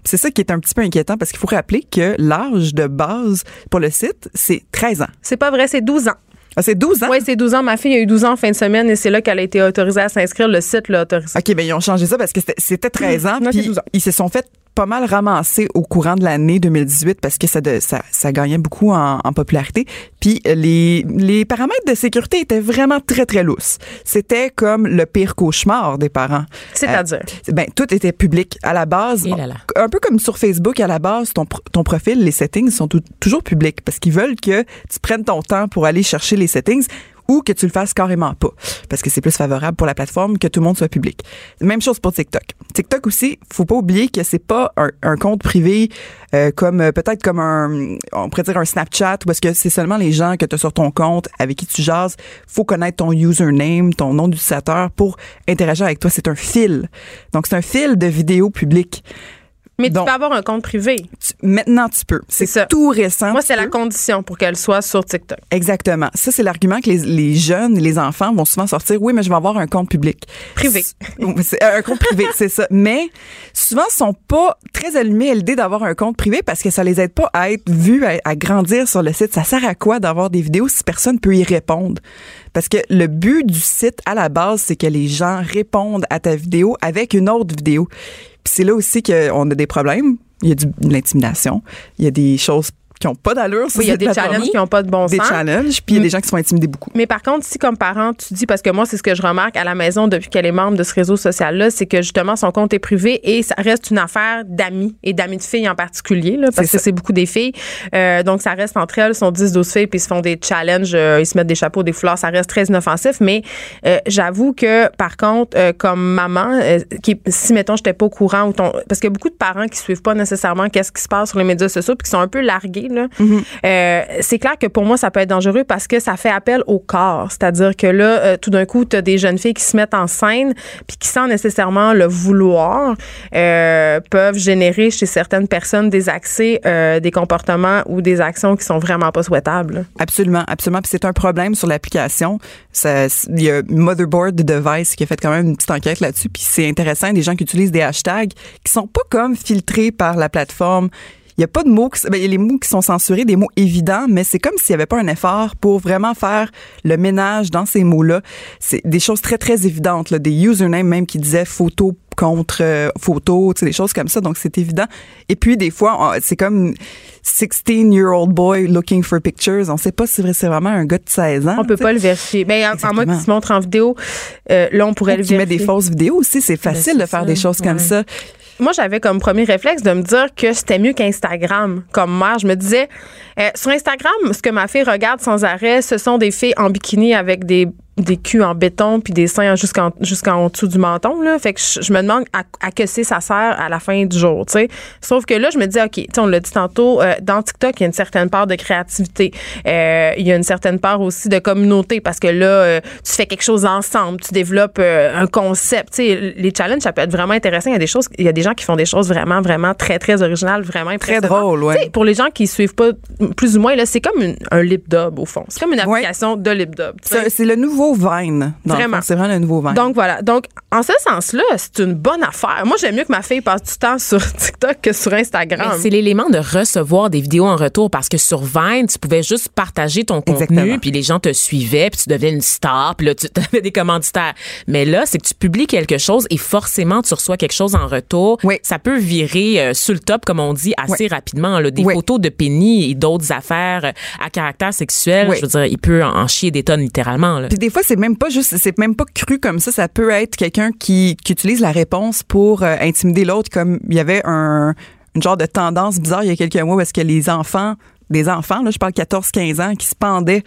C'est ça qui est un petit peu inquiétant parce qu'il faut rappeler que l'âge de base pour le site, c'est 13 ans. C'est pas vrai, c'est 12 ans. Ah, c'est 12 ans? Oui, c'est 12 ans. Ma fille a eu 12 ans en fin de semaine et c'est là qu'elle a été autorisée à s'inscrire. Le site l'a autorisée. OK, ben ils ont changé ça parce que c'était- c'était 13 ans. C'est puis 12 ans. ils se sont fait pas mal ramasser au courant de l'année 2018 parce que ça, de- ça, ça gagnait beaucoup en, en popularité. Puis euh, les, les paramètres de sécurité étaient vraiment très, très lousses. C'était comme le pire cauchemar des parents. C'est-à-dire? Euh, ben, tout était public à la base. Là là. Un peu comme sur Facebook, à la base, ton, ton profil, les settings sont tou- toujours publics parce qu'ils veulent que tu prennes ton temps pour aller chercher les settings ou que tu le fasses carrément pas parce que c'est plus favorable pour la plateforme que tout le monde soit public. Même chose pour TikTok. TikTok aussi, faut pas oublier que c'est pas un, un compte privé euh, comme euh, peut-être comme un on pourrait dire un Snapchat est-ce que c'est seulement les gens que tu as sur ton compte avec qui tu jases, faut connaître ton username, ton nom d'utilisateur pour interagir avec toi, c'est un fil. Donc c'est un fil de vidéos publiques. Mais tu Donc- peux avoir un compte privé. Tu- maintenant tu peux. C'est tout récent. Moi, c'est la condition pour qu'elle soit sur TikTok. Exactement. Ça, c'est l'argument que les, les jeunes et les enfants vont souvent sortir. Oui, mais je vais avoir un compte public. Privé. C'est un compte privé, c'est ça. Mais souvent, ils sont pas très allumés à l'idée d'avoir un compte privé parce que ça les aide pas à être vus, à, à grandir sur le site. Ça sert à quoi d'avoir des vidéos si personne peut y répondre? Parce que le but du site, à la base, c'est que les gens répondent à ta vidéo avec une autre vidéo. Puis c'est là aussi qu'on a des problèmes. Il y a du, de l'intimidation. Il y a des choses qui ont pas d'allure. Oui, il y a des challenges qui n'ont pas de bon Des sens. challenges, puis il y a des gens qui sont intimidés beaucoup. Mais par contre, si comme parent, tu dis, parce que moi, c'est ce que je remarque à la maison depuis qu'elle est membre de ce réseau social-là, c'est que justement, son compte est privé et ça reste une affaire d'amis et d'amis de filles en particulier, là, parce que c'est beaucoup des filles. Euh, donc, ça reste entre elles, sont 10-12 filles, puis ils se font des challenges, euh, ils se mettent des chapeaux, des foulards, ça reste très inoffensif. Mais euh, j'avoue que, par contre, euh, comme maman, euh, qui, si, mettons, j'étais pas au courant, ou ton, parce qu'il y a beaucoup de parents qui suivent pas nécessairement qu'est-ce qui se passe sur les médias sociaux, puis qui sont un peu largués, là. Euh, c'est clair que pour moi, ça peut être dangereux parce que ça fait appel au corps. C'est-à-dire que là, euh, tout d'un coup, tu as des jeunes filles qui se mettent en scène puis qui, sans nécessairement le vouloir, euh, peuvent générer chez certaines personnes des accès, des comportements ou des actions qui sont vraiment pas souhaitables. Absolument, absolument. Puis c'est un problème sur l'application. Il y a Motherboard Device qui a fait quand même une petite enquête là-dessus. Puis c'est intéressant, des gens qui utilisent des hashtags qui sont pas comme filtrés par la plateforme. Il y a pas de mots, qui, ben, il y a les mots qui sont censurés, des mots évidents, mais c'est comme s'il y avait pas un effort pour vraiment faire le ménage dans ces mots-là. C'est des choses très, très évidentes, là, des usernames même qui disaient photo contre euh, photo, tu sais, des choses comme ça. Donc, c'est évident. Et puis, des fois, c'est comme 16-year-old boy looking for pictures. On sait pas si c'est vraiment un gars de 16 ans. On peut tu sais. pas le vérifier. Ben, en- en moi qui se montre en vidéo, euh, là, on pourrait Ou le qui met vérifier. des fausses vidéos aussi. C'est facile c'est de faire ça, des choses comme ça. Moi, j'avais comme premier réflexe de me dire que c'était mieux qu'Instagram comme mère. Je me disais, euh, sur Instagram, ce que ma fille regarde sans arrêt, ce sont des filles en bikini avec des des culs en béton puis des seins jusqu'en jusqu'en dessous du menton là. Fait que je, je me demande à, à que c'est ça sert à la fin du jour tu sais. Sauf que là je me dis ok on l'a dit tantôt euh, dans TikTok il y a une certaine part de créativité. Euh, il y a une certaine part aussi de communauté parce que là euh, tu fais quelque chose ensemble tu développes un concept. Tu sais les challenges ça peut être vraiment intéressant. Il y a des choses il y a des gens qui font des choses vraiment vraiment très très originales vraiment Très drôle, ouais. Pour les gens qui suivent pas plus ou moins là c'est comme une- un lip dub au fond. C'est comme une Ouais. application de lip dub c'est le nouveau Vine. Vraiment. C'est vraiment le nouveau Vine. Donc voilà. Donc en ce sens-là, c'est une bonne affaire. Moi, j'aime mieux que ma fille passe du temps sur TikTok que sur Instagram. C'est l'élément de recevoir des vidéos en retour parce que sur Vine, tu pouvais juste partager ton contenu, Exactement. puis les gens te suivaient, puis tu devenais une star, puis là, tu avais des commanditaires. Mais là, c'est que tu publies quelque chose et forcément, tu reçois quelque chose en retour. Oui. Ça peut virer euh, sur le top, comme on dit, assez rapidement. Là. Des Oui. photos de Penny et d'autres affaires euh, à caractère sexuel. Oui. Je veux dire, il peut en, en chier des tonnes, littéralement. Là. Puis des fois, c'est même pas juste, c'est même pas cru comme ça. Ça peut être quelqu'un qui, utilise la réponse pour euh, intimider l'autre. Comme il y avait un une genre de tendance bizarre il y a quelques mois parce que les enfants, des enfants, là, je parle 14-15 ans, qui se pendaient,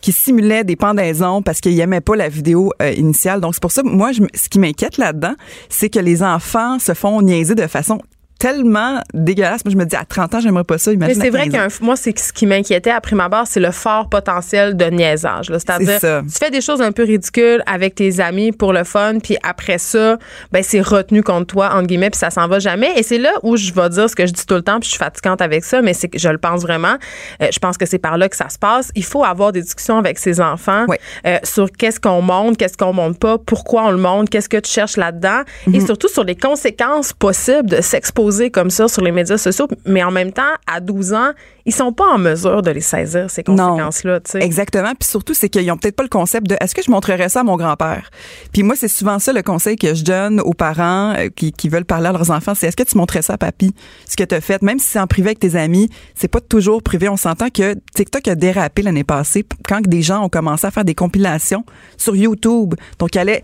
qui simulaient des pendaisons parce qu'ils aimaient pas la vidéo euh, initiale. Donc c'est pour ça, moi, ce qui m'inquiète là-dedans, c'est que les enfants se font niaiser de façon tellement dégueulasse. Moi, je me dis, à 30 ans, j'aimerais pas ça. Mais Imagine c'est à vrai 15 qu'un moi c'est ce qui m'inquiétait à prime abord, c'est le fort potentiel de niaisage. C'est-à-dire C'est tu fais des choses un peu ridicules avec tes amis pour le fun, puis après ça, ben c'est retenu contre toi entre guillemets, puis ça s'en va jamais. Et c'est là où je vais dire ce que je dis tout le temps, puis je suis fatigante avec ça, mais c'est que je le pense vraiment. Euh, je pense que c'est par là que ça se passe. Il faut avoir des discussions avec ses enfants euh, sur qu'est-ce qu'on montre, qu'est-ce qu'on montre pas, pourquoi on le montre, qu'est-ce que tu cherches là-dedans, et surtout sur les conséquences possibles de s'exposer comme ça sur les médias sociaux. Mais en même temps, à 12 ans, ils sont pas en mesure de les saisir ces conséquences-là. Exactement. Puis surtout, c'est qu'ils ont peut-être pas le concept de est-ce que je montrerais ça à mon grand-père? Puis moi, c'est souvent ça le conseil que je donne aux parents euh, qui, qui veulent parler à leurs enfants, c'est est-ce que tu montrais ça à papy? Ce que tu as fait, même si c'est en privé avec tes amis, c'est pas toujours privé. On s'entend que TikTok a dérapé l'année passée quand des gens ont commencé à faire des compilations sur YouTube. Donc, ils allaient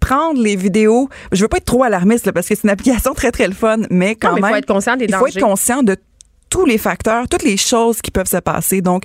prendre les vidéos. Je veux pas être trop alarmiste là, parce que c'est une application très très le fun, mais quand Non, mais il même faut être conscient des il faut être conscient de tous les facteurs, toutes les choses qui peuvent se passer. Donc,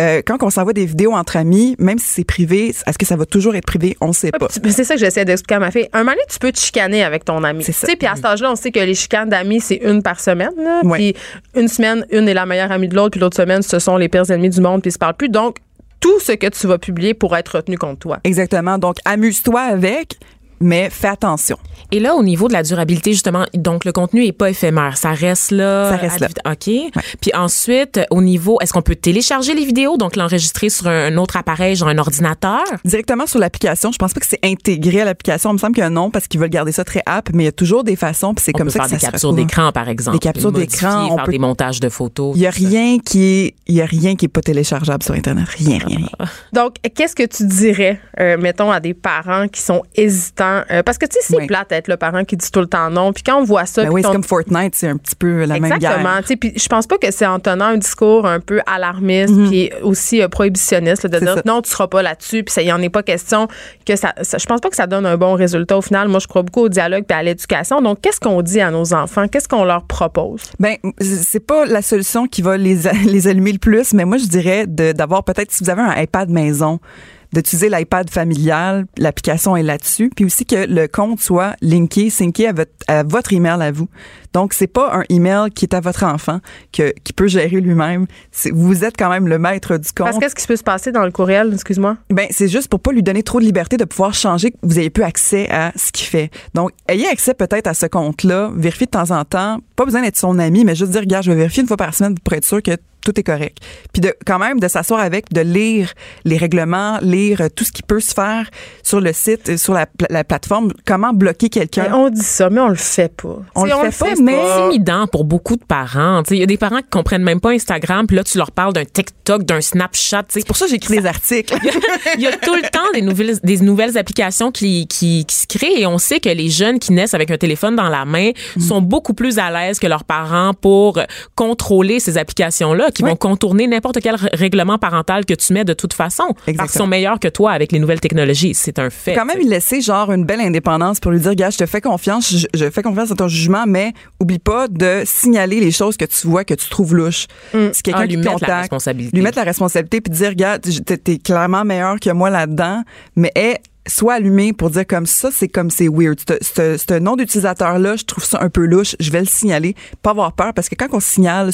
euh, quand on s'envoie des vidéos entre amis, même si c'est privé, est-ce que ça va toujours être privé? On ne sait Ouais, pas. C'est ça que j'essaie d'expliquer à ma fille. Un moment donné, tu peux te chicaner avec ton ami. C'est Tu ça. sais, Puis à cet âge-là, on sait que les chicanes d'amis, c'est une par semaine. Puis une semaine, une est la meilleure amie de l'autre, puis l'autre semaine, ce sont les pires ennemis du monde, puis ils se parlent plus. Donc, tout ce que tu vas publier pourra être retenu contre toi. Exactement. Donc, amuse-toi avec, mais fais attention. Et là, au niveau de la durabilité, justement, donc le contenu est pas éphémère. Ça reste là. Ça reste là. OK. Puis ensuite, au niveau, est-ce qu'on peut télécharger les vidéos, donc l'enregistrer sur un autre appareil, genre un ordinateur? Directement sur l'application, je pense pas que c'est intégré à l'application. Il me semble qu'il y a un nom parce qu'ils veulent garder ça très app, mais il y a toujours des façons, puis c'est comme peut ça faire que ça des captures d'écran, par exemple. Des captures d'écran, on faire peut- des montages de photos. Il y a ça. rien qui est, il y a rien qui est pas téléchargeable sur Internet. Rien, rien, rien. Donc, qu'est-ce que tu dirais, euh, mettons, à des parents qui sont hésitants? Euh, parce que, tu sais, c'est Oui. plate d'être le parent qui dit tout le temps non. Puis quand on voit ça, Ben oui, c'est comme Fortnite, c'est un petit peu la même Exactement. guerre. Sais, Puis je pense pas que c'est en tenant un discours un peu alarmiste puis aussi euh, prohibitionniste là, de Mhm. Dire ça. non, tu seras pas là-dessus puis ça y en est pas question que ça, ça- je pense pas que ça donne un bon résultat au final. Moi, je crois beaucoup au dialogue puis à l'éducation. Donc qu'est-ce qu'on dit à nos enfants? Qu'est-ce qu'on leur propose? Ben, c'est pas la solution qui va les, les allumer le plus, mais moi, je dirais d'avoir peut-être, si vous avez un iPad maison, d'utiliser l'iPad familial, l'application est là-dessus, puis aussi que le compte soit linké, synké à votre, à votre email à vous. Donc, c'est pas un email qui est à votre enfant, que, qui peut gérer lui-même. Vous êtes quand même le maître du compte. Parce qu'est-ce qui peut se passer dans le courriel Excuse-moi? Ben, c'est juste pour pas lui donner trop de liberté de pouvoir changer, que vous ayez plus accès à ce qu'il fait. Donc, ayez accès peut-être à ce compte-là, vérifiez de temps en temps. Pas besoin d'être son ami, mais juste dire, regarde, je vais vérifier une fois par semaine pour être sûr que tout est correct. Puis de quand même de s'asseoir avec, de lire les règlements, lire tout ce qui peut se faire sur le site, euh, sur la, pla- la plateforme, comment bloquer quelqu'un? On dit ça, mais on le fait pas. On le fait pas, mais- C'est intimidant pour beaucoup de parents. Il y a des parents qui comprennent même pas Instagram, puis là, tu leur parles d'un TikTok, d'un Snapchat. C'est pour ça que j'écris des articles. Il y a tout le temps des nouvelles, des nouvelles applications qui, qui, qui se créent et on sait que les jeunes qui naissent avec un téléphone dans la main Mm. sont beaucoup plus à l'aise que leurs parents pour contrôler ces applications-là, qui Oui. vont contourner n'importe quel règlement parental que tu mets de toute façon. Parce qu'ils Exactement. sont meilleurs que toi avec les nouvelles technologies. C'est un fait. quand même il laisser genre une belle indépendance pour lui dire gars je te fais confiance je, je fais confiance à ton jugement mais oublie pas de signaler les choses que tu vois que tu trouves louches si quelqu'un Ah, lui qui te mettre la contacte responsabilité. lui mettre la responsabilité puis dire regarde t'es clairement meilleur que moi là-dedans mais est Sois allumé pour dire comme ça, c'est comme c'est weird. Ce nom d'utilisateur-là, je trouve ça un peu louche. Je vais le signaler. Pas avoir peur parce que quand on signale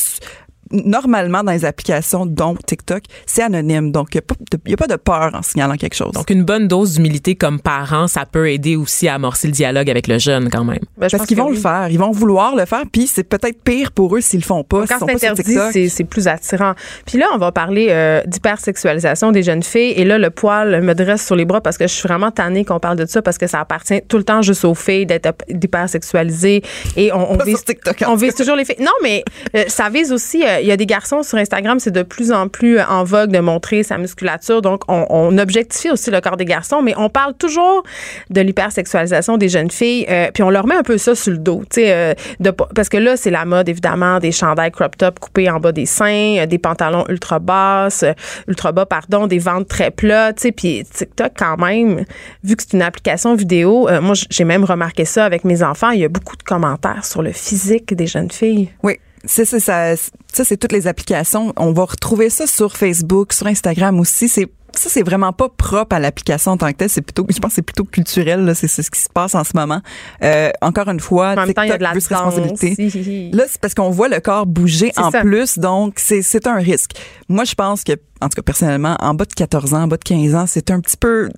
normalement dans les applications, dont TikTok, c'est anonyme. Donc, il n'y a, pas de peur en signalant quelque chose. Donc, une bonne dose d'humilité comme parent, ça peut aider aussi à amorcer le dialogue avec le jeune quand même. Ben, je Parce qu'ils vont oui. le faire, ils vont vouloir le faire, puis c'est peut-être pire pour eux s'ils le font pas, Quand c'est interdit, c'est, plus attirant. Puis là, on va parler euh, d'hypersexualisation des jeunes filles. Et là, le poil me dresse sur les bras parce que je suis vraiment tannée qu'on parle de ça parce que ça appartient tout le temps juste aux filles d'être d'hypersexualisées. Et on, vise, TikTok, en on vise toujours les filles. Non, mais euh, ça vise aussi. euh, Il y a des garçons sur Instagram, c'est de plus en plus euh, en vogue de montrer sa musculature. Donc, on, objectifie aussi le corps des garçons, mais on parle toujours de l'hypersexualisation des jeunes filles. euh, puis on leur met un peu ça sur le dos, tu sais, euh, parce que là, c'est la mode évidemment des chandails crop top coupés en bas des seins, euh, des pantalons ultra basses, euh, ultra bas pardon, des ventres très plats, tu sais. Puis TikTok quand même, vu que c'est une application vidéo, euh, moi j'ai même remarqué ça avec mes enfants. Il y a beaucoup de commentaires sur le physique des jeunes filles. Oui. C'est ça, ça, ça c'est toutes les applications. On va retrouver ça sur Facebook, sur Instagram aussi. C'est ça c'est vraiment pas propre à l'application en tant que telle. C'est plutôt, je pense, que c'est plutôt culturel. là. C'est ce qui se passe en ce moment. Euh, encore une fois, En même temps, il y a de la TikTok se responsabilité. Hi. Là, c'est parce qu'on voit le corps bouger en ça. plus, donc c'est c'est un risque. Moi, je pense que, en tout cas personnellement, en bas de 14 ans, en bas de 15 ans, c'est un petit peu,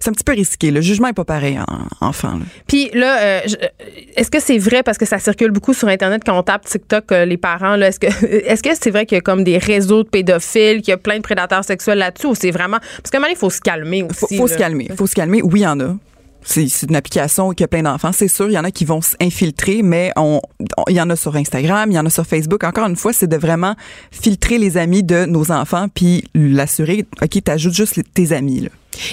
c'est un petit peu risqué. Le jugement est pas pareil en enfant. Puis là, euh, je- est-ce que c'est vrai parce que ça circule beaucoup sur Internet quand on tape TikTok, euh, les parents, là, est-ce que est-ce que c'est vrai qu'il y a comme des réseaux de pédophiles, qu'il y a plein de prédateurs sexuels là-dessus ou c'est vraiment parce qu'à un moment, il faut se calmer aussi. Faut, faut là? se calmer. Faut se calmer. Oui, il y en a. C'est une application qui a plein d'enfants. C'est sûr, il y en a qui vont s'infiltrer, mais il y en a sur Instagram, il y en a sur Facebook. Encore une fois, c'est de vraiment filtrer les amis de nos enfants puis l'assurer, OK, t'ajoutes juste tes amis.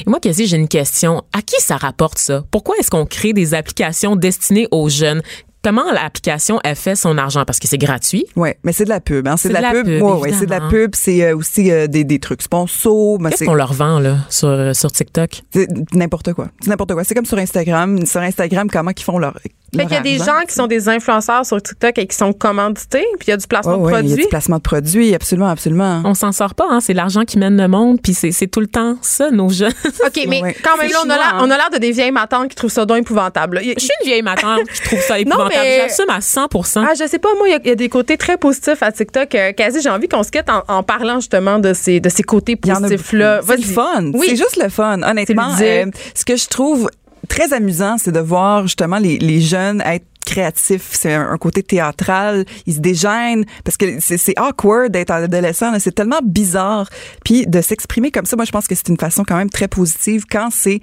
Et moi, Cassie, j'ai une question. À qui ça rapporte ça? Pourquoi est-ce qu'on crée des applications destinées aux jeunes? Comment l'application a fait son argent? Parce que c'est gratuit. Ouais, mais c'est de la pub. Hein. C'est de la, pub. pub, Ouais, c'est de la pub. C'est euh, aussi euh, des, des trucs sponsors. mais Qu'est-ce c'est qu'on leur vend, là, sur, euh, sur TikTok? c'est n'importe quoi. C'est n'importe quoi. C'est comme sur Instagram. Sur Instagram, comment ils font leur. Fait qu'il y a des gens qui sont des influenceurs sur TikTok et qui sont commandités, puis il y a du placement de ouais, il y a produits. du placement de produits, absolument, absolument. On s'en sort pas, hein? C'est l'argent qui mène le monde, puis c'est c'est tout le temps ça, nos jeunes. OK, mais quand même là, on a chinois, l'air hein. on a l'air de des vieilles matantes qui trouvent ça donc épouvantable. Je suis une vieille matante qui trouve ça épouvantable. mais- J'assume à 100% Ah, je sais pas, moi, il y a- il y, a des côtés très positifs à TikTok. Euh, quasi, j'ai envie qu'on se quitte en, en parlant justement de ces, de ces côtés positifs-là. C'est le fun. Oui. C'est juste le fun. Honnêtement, euh, ce que je trouve très amusant, c'est de voir justement les, les jeunes être créatifs. C'est un, côté théâtral. Ils se dégênent parce que c'est awkward d'être adolescent. C'est tellement bizarre. Puis de s'exprimer comme ça, moi, je pense que c'est une façon quand même très positive quand c'est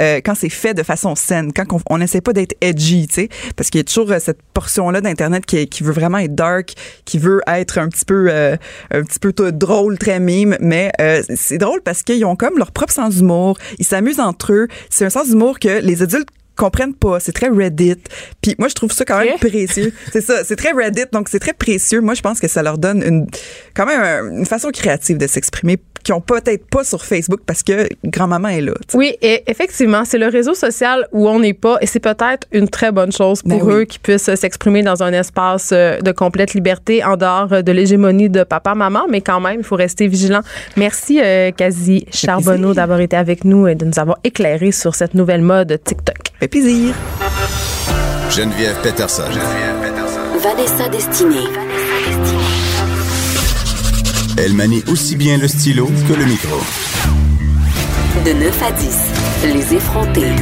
euh, quand c'est fait de façon saine, quand on- n'essaie pas d'être edgy, tu sais, parce qu'il y a toujours euh, cette portion-là d'internet qui, qui veut vraiment être dark, qui veut être un petit peu, euh, un petit peu tout drôle, très mime, mais euh, c'est drôle parce qu'ils ont comme leur propre sens d'humour, ils s'amusent entre eux. C'est un sens d'humour que les adultes comprennent pas. C'est très Reddit. Puis moi, je trouve ça quand même précieux. C'est ça, c'est très Reddit, donc c'est très précieux. Moi, je pense que ça leur donne une, quand même un- une façon créative de s'exprimer qui ont peut-être pas sur Facebook parce que grand-maman est là. Oui, et effectivement, c'est le réseau social où on n'est pas, et c'est peut-être une très bonne chose pour Ben oui. eux qui puissent s'exprimer dans un espace euh, de complète liberté en dehors euh, de l'hégémonie de papa-maman, mais quand même, il faut rester vigilant. Merci, euh, Quasi Charbonneau, d'avoir été avec nous et de nous avoir éclairé sur cette nouvelle mode TikTok. Fait plaisir. Geneviève Peterson. Geneviève Peterson. Vanessa Destinée. Elle manie aussi bien le stylo que le micro. De 9 à 10, les effrontés.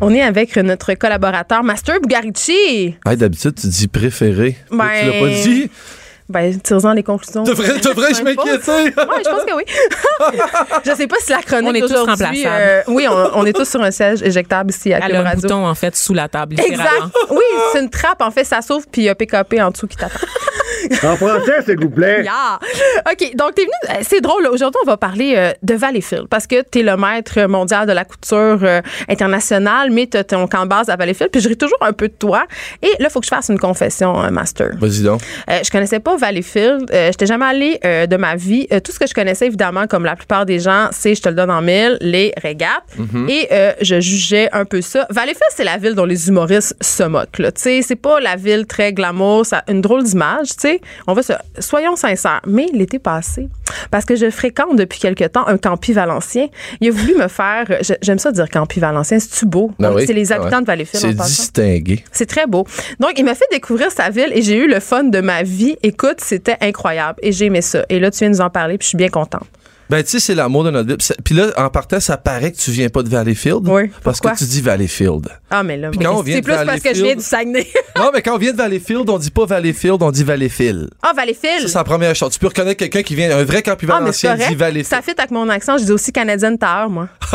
On est avec notre collaborateur Master Bugarici. Hey, d'habitude, tu dis préféré. Ben- Tu l'as pas dit? Ben, tire-en les conclusions. Devrais, devrais je m'inquiéter? Ouais, je pense que oui. je sais pas si la chronique On est tous remplaçables. euh, oui, on, on est tous sur un siège éjectable ici à Elle Cube a un Radio. bouton, en fait, sous la table, Exact. Oui, c'est une trappe. En fait, ça s'ouvre puis il y a PKP en dessous qui t'attend. En français, s'il vous plaît. Yeah. OK, donc t'es venu. euh, C'est drôle. là. Aujourd'hui, on va parler euh, de Valleyfield parce que t'es le maître mondial de la couture euh, internationale, mais t'as ton camp de base à Valleyfield. Puis je ris toujours un peu de toi. Et là, il faut que je fasse une confession, euh, Master. Vas-y donc. Euh, je connaissais pas Valleyfield. Euh, J'étais jamais allée euh, de ma vie. Euh, tout ce que je connaissais, évidemment, comme la plupart des gens, c'est, je te le donne en mille, les régates. Et euh, je jugeais un peu ça. Valleyfield, c'est la ville dont les humoristes se moquent. là. Tu sais, c'est pas la ville très glamour, ça a une drôle d'image. Tu sais, on va se, soyons sincères. Mais l'été passé, parce que je fréquente depuis quelque temps un campi valencien, il a voulu me faire. J'aime ça dire campi valencien. C'est-tu beau? Ah oui, c'est les ah habitants ouais. de Valleyfield. C'est distingué. C'est très beau. Donc, il m'a fait découvrir sa ville et j'ai eu le fun de ma vie. Écoute, c'était incroyable et j'ai aimé ça. Et là, tu viens nous en parler puis je suis bien contente. Ben, tu sais, c'est l'amour de notre ville. Puis là, en partant, ça paraît que tu viens pas de Valleyfield. Oui, Parce pourquoi? que tu dis Valleyfield. Ah, mais là, quand moi, on vient c'est plus parce que je viens du Saguenay. non, mais quand on vient de Valleyfield, on dit pas Valleyfield, on dit Valleyfield. ah, Ça, Valleyfield. c'est la première chose. Tu peux reconnaître quelqu'un qui vient, un vrai campi Ah, valencien dit. Valleyfield. Ça fit avec mon accent. Je dis aussi canadienne Tower, moi.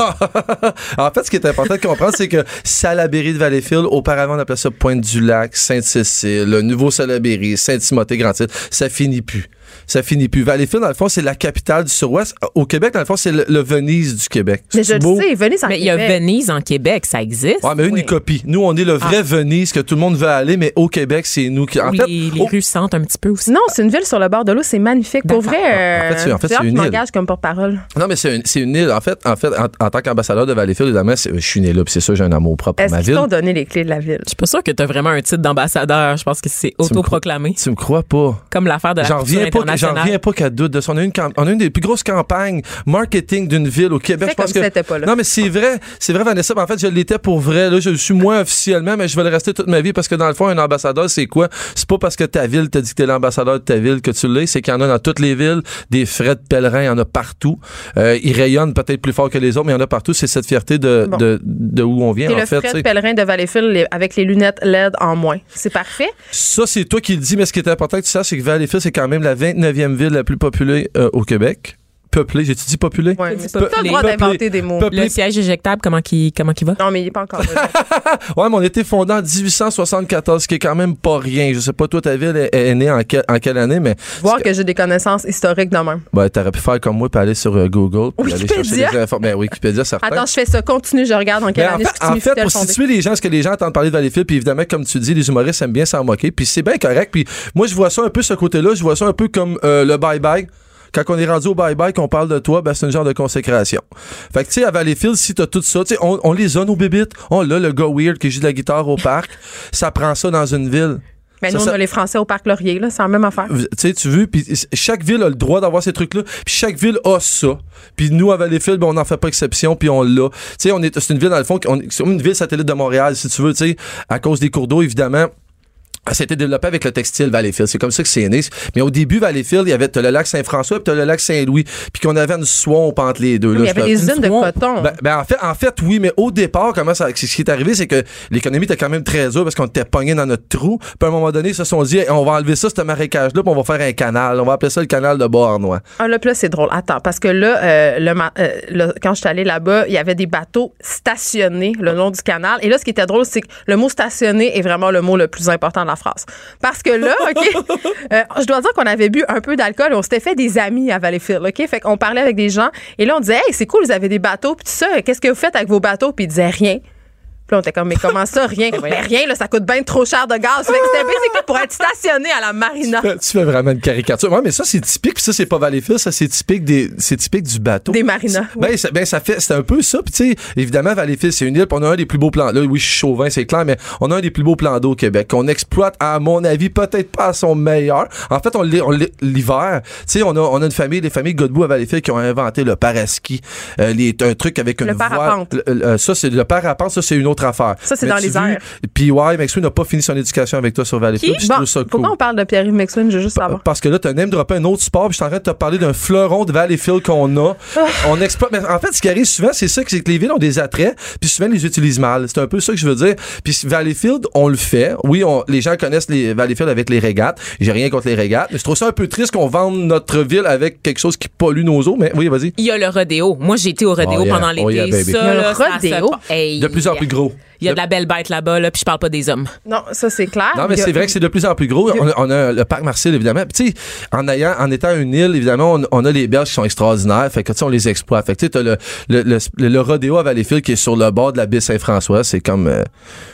en fait, ce qui est important de comprendre, c'est que Salaberry de Valleyfield, auparavant, on appelait ça Pointe-du-Lac, Sainte-Cécile, le nouveau Salaberry, Saint-Timothée, Grand-Île. Ça finit plus. Ça finit plus. Valleyfield, dans le fond, c'est la capitale du Sud-Ouest. Au Québec, dans le fond, c'est le, le Venise du Québec. Mais je C'est le beau? sais, venez en Mais il y a Québec. Venise en Québec, ça existe. Ouais, mais une Oui. une copie. Nous, on est le vrai Venise que tout le monde veut aller, mais au Québec, c'est nous qui. En Ou fait, les, rues sentent un petit peu aussi. Non, c'est une ville sur le bord de l'eau. C'est magnifique. Pour vrai, En fait, c'est- en fait, c'est que une île. comme porte-parole. Non, mais c'est une, île. En fait, en, fait en, en tant qu'ambassadeur de Valleyfield, évidemment, je suis né là, puis c'est ça, j'ai un amour propre pour Est-ce ma ville. t'ont donné les clés de la ville? Je suis pas sûre que tu as vraiment un titre d'ambassadeur. Je pense que c'est autoproclamé. Tu me crois pas? Comme l'affaire de la J'en reviens pas pas, j'en reviens pas qu'elle doute de ça. On a une, on a une des plus grosses campagnes marketing d'une ville au Québec. Je pense comme que. pas là. Non, mais c'est vrai, c'est vrai, Vanessa. mais en fait, je l'étais pour vrai. Là, je le suis moins officiellement, mais je vais le rester toute ma vie parce que dans le fond, un ambassadeur, c'est quoi? C'est pas parce que ta ville t'a dit que t'es l'ambassadeur de ta ville que tu l'es, c'est qu'il y en a dans toutes les villes, des frais de pèlerins, il y en a partout. Euh, ils rayonnent peut-être plus fort que les autres, mais il y en a partout. C'est cette fierté de, Bon. de, de où on vient, Et en le fait. frais de pèlerin de Valleyfield avec les lunettes LED en moins. C'est parfait? Ça, c'est toi qui le dis, mais ce qui est important que tu saches, c'est que Valleyfield, c'est quand même la 29e ville la plus populée euh, au Québec. Peuplée, j'ai-tu dit populée? Ouais, mais t'as le droit peuplé. d'inventer des mots. Peuplé. Le siège éjectable, comment qu'il comment va? Non, mais il est pas encore là. Ouais, mais on était fondé en 1874, ce qui est quand même pas rien. Je sais pas, toi, ta ville est, est née en, quelle- en quelle année, mais Voir que j'ai des connaissances historiques de même. ben, t'aurais pu faire comme moi, puis aller sur euh, Google, puis aller chercher des informations. Ben, Wikipédia, certain. Attends, je fais ça. Continue, je regarde en quelle Ben, en année fait, en fait, pour situer les gens, ce que les gens entendent parler de Valleyfield, puis évidemment, comme tu dis, les humoristes aiment bien s'en moquer, puis c'est bien correct. Puis moi, je vois ça un peu ce côté-là, je vois ça un peu comme euh, le bye-bye. Quand on est rendu au bye-bye, qu'on parle de toi, ben, c'est un genre de consécration. Fait que, tu sais, à Valleyfield, si t'as tout ça, tu sais, on, on les a, nos bébites. On l'a, le gars weird qui joue de la guitare au parc. ça prend ça dans une ville. Mais Ça, nous, on a les Français au Parc Laurier, là. C'est la même affaire. tu sais, tu veux, puis chaque ville a le droit d'avoir ces trucs-là, puis chaque ville a ça. Puis nous, à Valleyfield, ben, on n'en fait pas exception, puis on l'a. Tu sais, on est, c'est une ville, dans le fond, c'est une ville satellite de Montréal, si tu veux, tu sais, à cause des cours d'eau, évidemment. Ça a été développé avec le textile Valleyfield. C'est comme ça que c'est né. Mais au début, Valleyfield, il y avait le lac Saint-François puis t'as le lac Saint-Louis. Puis qu'on avait une swamp entre les deux. Il y avait des usines de coton. ben, ben, en fait, en fait, oui, mais au départ, comment ça, ce qui est arrivé, c'est que l'économie était quand même très dure parce qu'on était pogné dans notre trou. Puis à un moment donné, ils se sont dit, Hey, on va enlever ça, ce marécage-là, puis on va faire un canal. On va appeler ça le canal de Beauharnois. Ah, là, là, c'est drôle. Attends, parce que là, euh, le, euh, quand je suis allée là-bas, il y avait des bateaux stationnés le long du canal. Et là, ce qui était drôle, c'est que le mot stationner est vraiment le mot le plus important phrase. Parce que là, OK, euh, je dois dire qu'on avait bu un peu d'alcool et on s'était fait des amis à Valleyfield, OK? Fait qu'on parlait avec des gens et là, on disait, hey, c'est cool, vous avez des bateaux, puis tout ça, qu'est-ce que vous faites avec vos bateaux? Puis ils disaient rien. Puis là, on était comme, mais comment ça, rien? mais rien, là, ça coûte bien trop cher de gaz. Fait que c'était basically pour être stationné à la marina. tu fais vraiment une caricature. Ouais, mais ça, c'est typique. Puis ça, c'est pas Valleyfield. Ça, c'est typique des, c'est typique du bateau. Des marinas, oui. Ben, ça, ben, ça fait, c'est un peu ça. Puis, tu sais, évidemment, Valleyfield, c'est une île. puis on a un des plus beaux plans. Là, oui, je suis chauvin, c'est clair, mais on a un des plus beaux plans d'eau au Québec. Qu'on exploite, à mon avis, peut-être pas à son meilleur. En fait, on l'est- on l'est- l'hiver. Tu sais, on a, on a une famille, les familles Godbout à Valleyfield qui ont inventé le paraski. Euh, les, un truc avec une Le voile. parapente. Le- le- ça, c'est le parapente. Ça, c'est une autre affaire. Ça, c'est dans les airs. Puis, ouais, Maxwell n'a pas fini son éducation avec toi sur Valleyfield. puis je Bon, ça cool. pourquoi on parle de Pierre-Yves McSween? Je veux juste savoir. Parce que là, tu as même droppé un autre sport, puis je suis en train de te parler d'un fleuron de Valleyfield qu'on a. Ah. On exploite. Mais en fait, ce qui arrive souvent, c'est ça, c'est que les villes ont des attraits, puis souvent, ils les utilisent mal. C'est un peu ça que je veux dire. Puis Valleyfield, on le fait. Oui, on, les gens connaissent les Valleyfield avec les régates. J'ai rien contre les régates, mais je trouve ça un peu triste qu'on vende notre ville avec quelque chose qui pollue nos eaux. Mais oui, vas-y. Il y a le rodéo. Moi, j'ai été au rodéo Oh yeah. pendant l'été. Oh yeah, baby. Ça, Il y a le ça rodéo? Hey, De plus en plus gros. Il y a de la belle bête là-bas, là, puis je parle pas des hommes. Non, ça, c'est clair. Non, mais a- c'est vrai que c'est de plus en plus gros. On a, on a le parc Marcel, évidemment. Puis, tu sais, en, ayant, en étant une île, évidemment, on, on a les berges qui sont extraordinaires. Fait que, tu sais, on les exploite. Fait que, tu sais, le, le, le, le rodéo à Valleyfield qui est sur le bord de la baie Saint-François. C'est comme, euh,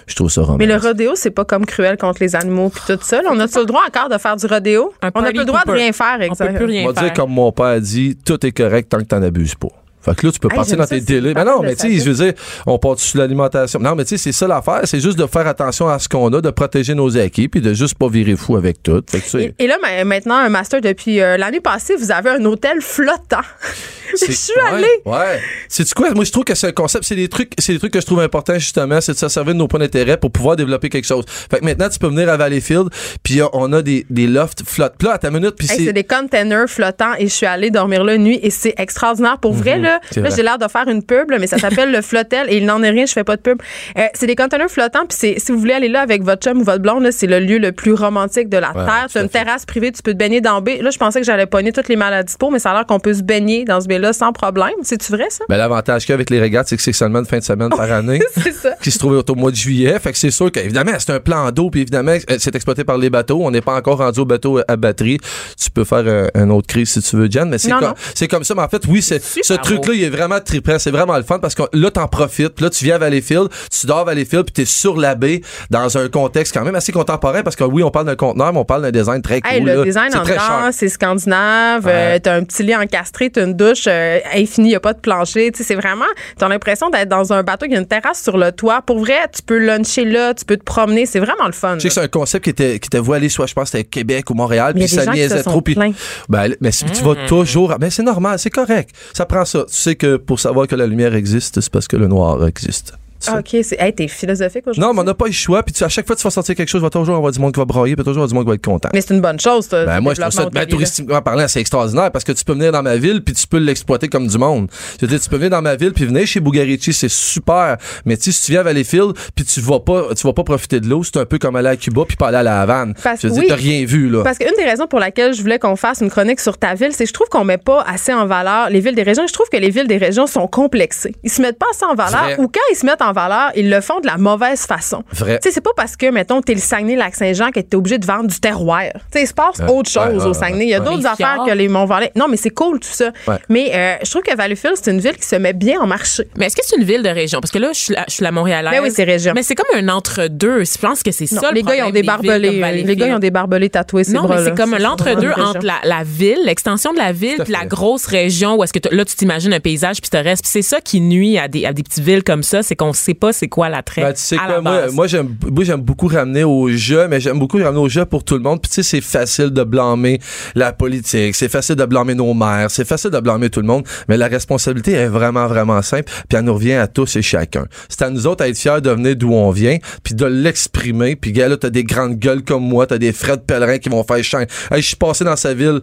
je trouve ça romantique. Mais le rodéo, c'est pas comme cruel contre les animaux puis tout ça. là. On a-tu le droit encore de faire du rodéo? Un On n'a party plus le droit de rien faire, On peut exactement. plus rien On va dire comme mon père dit, tout est correct tant que t'en abuses pas. Fait que là, tu peux Hey, partir dans tes délais. Mais non, mais tu sa sais, je veux dire, on part sur l'alimentation. Non, mais tu sais, c'est ça l'affaire. C'est juste de faire attention à ce qu'on a, de protéger nos acquis, puis de juste pas virer fou avec tout. Fait que, Et, et là, ma- maintenant, un master depuis euh, l'année passée, vous avez un hôtel flottant. je suis ouais, allée. Ouais. C'est quoi? Moi, je trouve que c'est un concept. C'est des trucs, c'est des trucs que je trouve importants, justement. C'est de se servir de nos points d'intérêt pour pouvoir développer quelque chose. Fait que maintenant, tu peux venir à Valleyfield, puis euh, on a des, des lofts flottes. Puis là, à ta minute, puis Hey, c'est. des containers flottants et je suis allée dormir la nuit et c'est extraordinaire. Pour vrai, là, Là j'ai l'air de faire une pub, là, mais ça s'appelle le Flotel et il n'en est rien, je fais pas de pub. Euh, c'est des containers flottants, puis c'est- si vous voulez aller là avec votre chum ou votre blonde, c'est le lieu le plus romantique de la Ouais, Terre. C'est une fait. terrasse privée, tu peux te baigner dans baie. Là, je pensais que j'allais pogner toutes les maladies peau, mais ça a l'air qu'on peut se baigner dans ce baie-là sans problème. C'est-tu vrai, ça? Ben, l'avantage qu'il y a avec les régates, c'est que c'est seulement une fin de semaine par année. ça. qui se trouvait au mois de juillet. Fait que c'est sûr qu'évidemment, c'est un plan d'eau, puis évidemment, euh, c'est exploité par les bateaux. On n'est pas encore rendu au bateau à batterie. Tu peux faire euh, un autre crise si tu veux, Jen, mais c'est comme, comme ça. Mais en fait, oui, c'est, ce Super truc-là là, il est vraiment trippant. C'est vraiment le fun parce que là, t'en profites. Puis là, tu viens à Valleyfield, tu dors à Valleyfield, puis t'es sur la baie dans un contexte quand même assez contemporain parce que oui, on parle d'un conteneur, mais on parle d'un design très cool. Hey, le là. design en cher. c'est scandinave. Ouais. euh, t'as un petit lit encastré, t'as une douche euh, infinie, y a pas de plancher. Tu sais, c'est vraiment, t'as l'impression d'être dans un bateau qui a une terrasse sur le toit. Pour vrai, tu peux luncher là, tu peux te promener. C'est vraiment le fun. Je sais que c'est un concept qui était, qui était voilé, soit je pense c'était Québec ou Montréal, Mais puis ça niaisait trop. plaints. Ben, mais si tu vas toujours. Ben, c'est normal, c'est correct. Ça prend ça. Tu sais que pour savoir que la lumière existe, c'est parce que le noir existe. Ça. OK, c'est hey, t'es philosophique aujourd'hui. Non, mais on n'a pas eu le choix. Puis tu- à chaque fois que tu vas sortir quelque chose, il va toujours avoir du monde qui va brailler, puis toujours avoir du monde qui va être content. Mais c'est une bonne chose, ça, Ben, moi, je trouve ça, ben, touristiquement parlant, c'est extraordinaire parce que tu peux venir dans ma ville puis tu peux l'exploiter comme du monde. Je veux dire, tu peux venir dans ma ville puis venir chez Bugarici, c'est super. Mais si tu viens à Valleyfield puis tu vas pas, tu vas pas profiter de l'eau, c'est un peu comme aller à Cuba puis pas aller à la Havane. Parce- je veux dire, oui. t'as rien vu, là. Parce qu'une des raisons pour laquelle je voulais qu'on fasse une chronique sur ta ville, c'est que je trouve qu'on met pas assez en valeur les villes des régions. Je trouve que les villes des régions sont complexées. Ils se mettent pas assez en valeur ou quand ils se mettent en valeur, ils le font de la mauvaise façon. Vrai. Tu sais, c'est pas parce que, mettons, t'es le Saguenay-Lac-Saint-Jean que t'es obligé de vendre du terroir. Tu sais, il se passe Ouais. autre chose Ouais, ouais, au Saguenay. Il y a ouais. d'autres affaires que les Mont-Valais. Non, mais c'est cool tout ça. Ouais. Mais euh, je trouve que Valleyfield, c'est une ville qui se met bien en marché. Mais est-ce que c'est une ville de région? Parce que là, je suis la, je suis la Montréalaise. Ben oui, c'est région. Mais c'est comme un entre-deux. Je pense que c'est ça le les gars, ils ont problème des barbelés. comme Les gars, ils ont des barbelés tatoués, ces Non, mais c'est comme l'entre-deux entre la, la ville, l'extension de la ville, puis la grosse région où est-ce que là tu t'imagines un paysage puis te reste. Puis c'est ça qui nuit à des, à des petites villes comme ça, c'est qu'on sait pas c'est quoi l'attrait. Ben, tu sais à quoi, la moi, base. moi j'aime moi, j'aime beaucoup ramener au jeu, mais j'aime beaucoup ramener au jeu pour tout le monde. Puis tu sais, c'est facile de blâmer la politique, c'est facile de blâmer nos maires, c'est facile de blâmer tout le monde, mais la responsabilité est vraiment, vraiment simple, puis elle nous revient à tous et chacun. C'est à nous autres à être fiers de venir d'où on vient, puis de l'exprimer. Puis gars, là, t'as des grandes gueules comme moi, t'as des Fred Pellerin qui vont faire chien. Hey, je suis passé dans sa ville.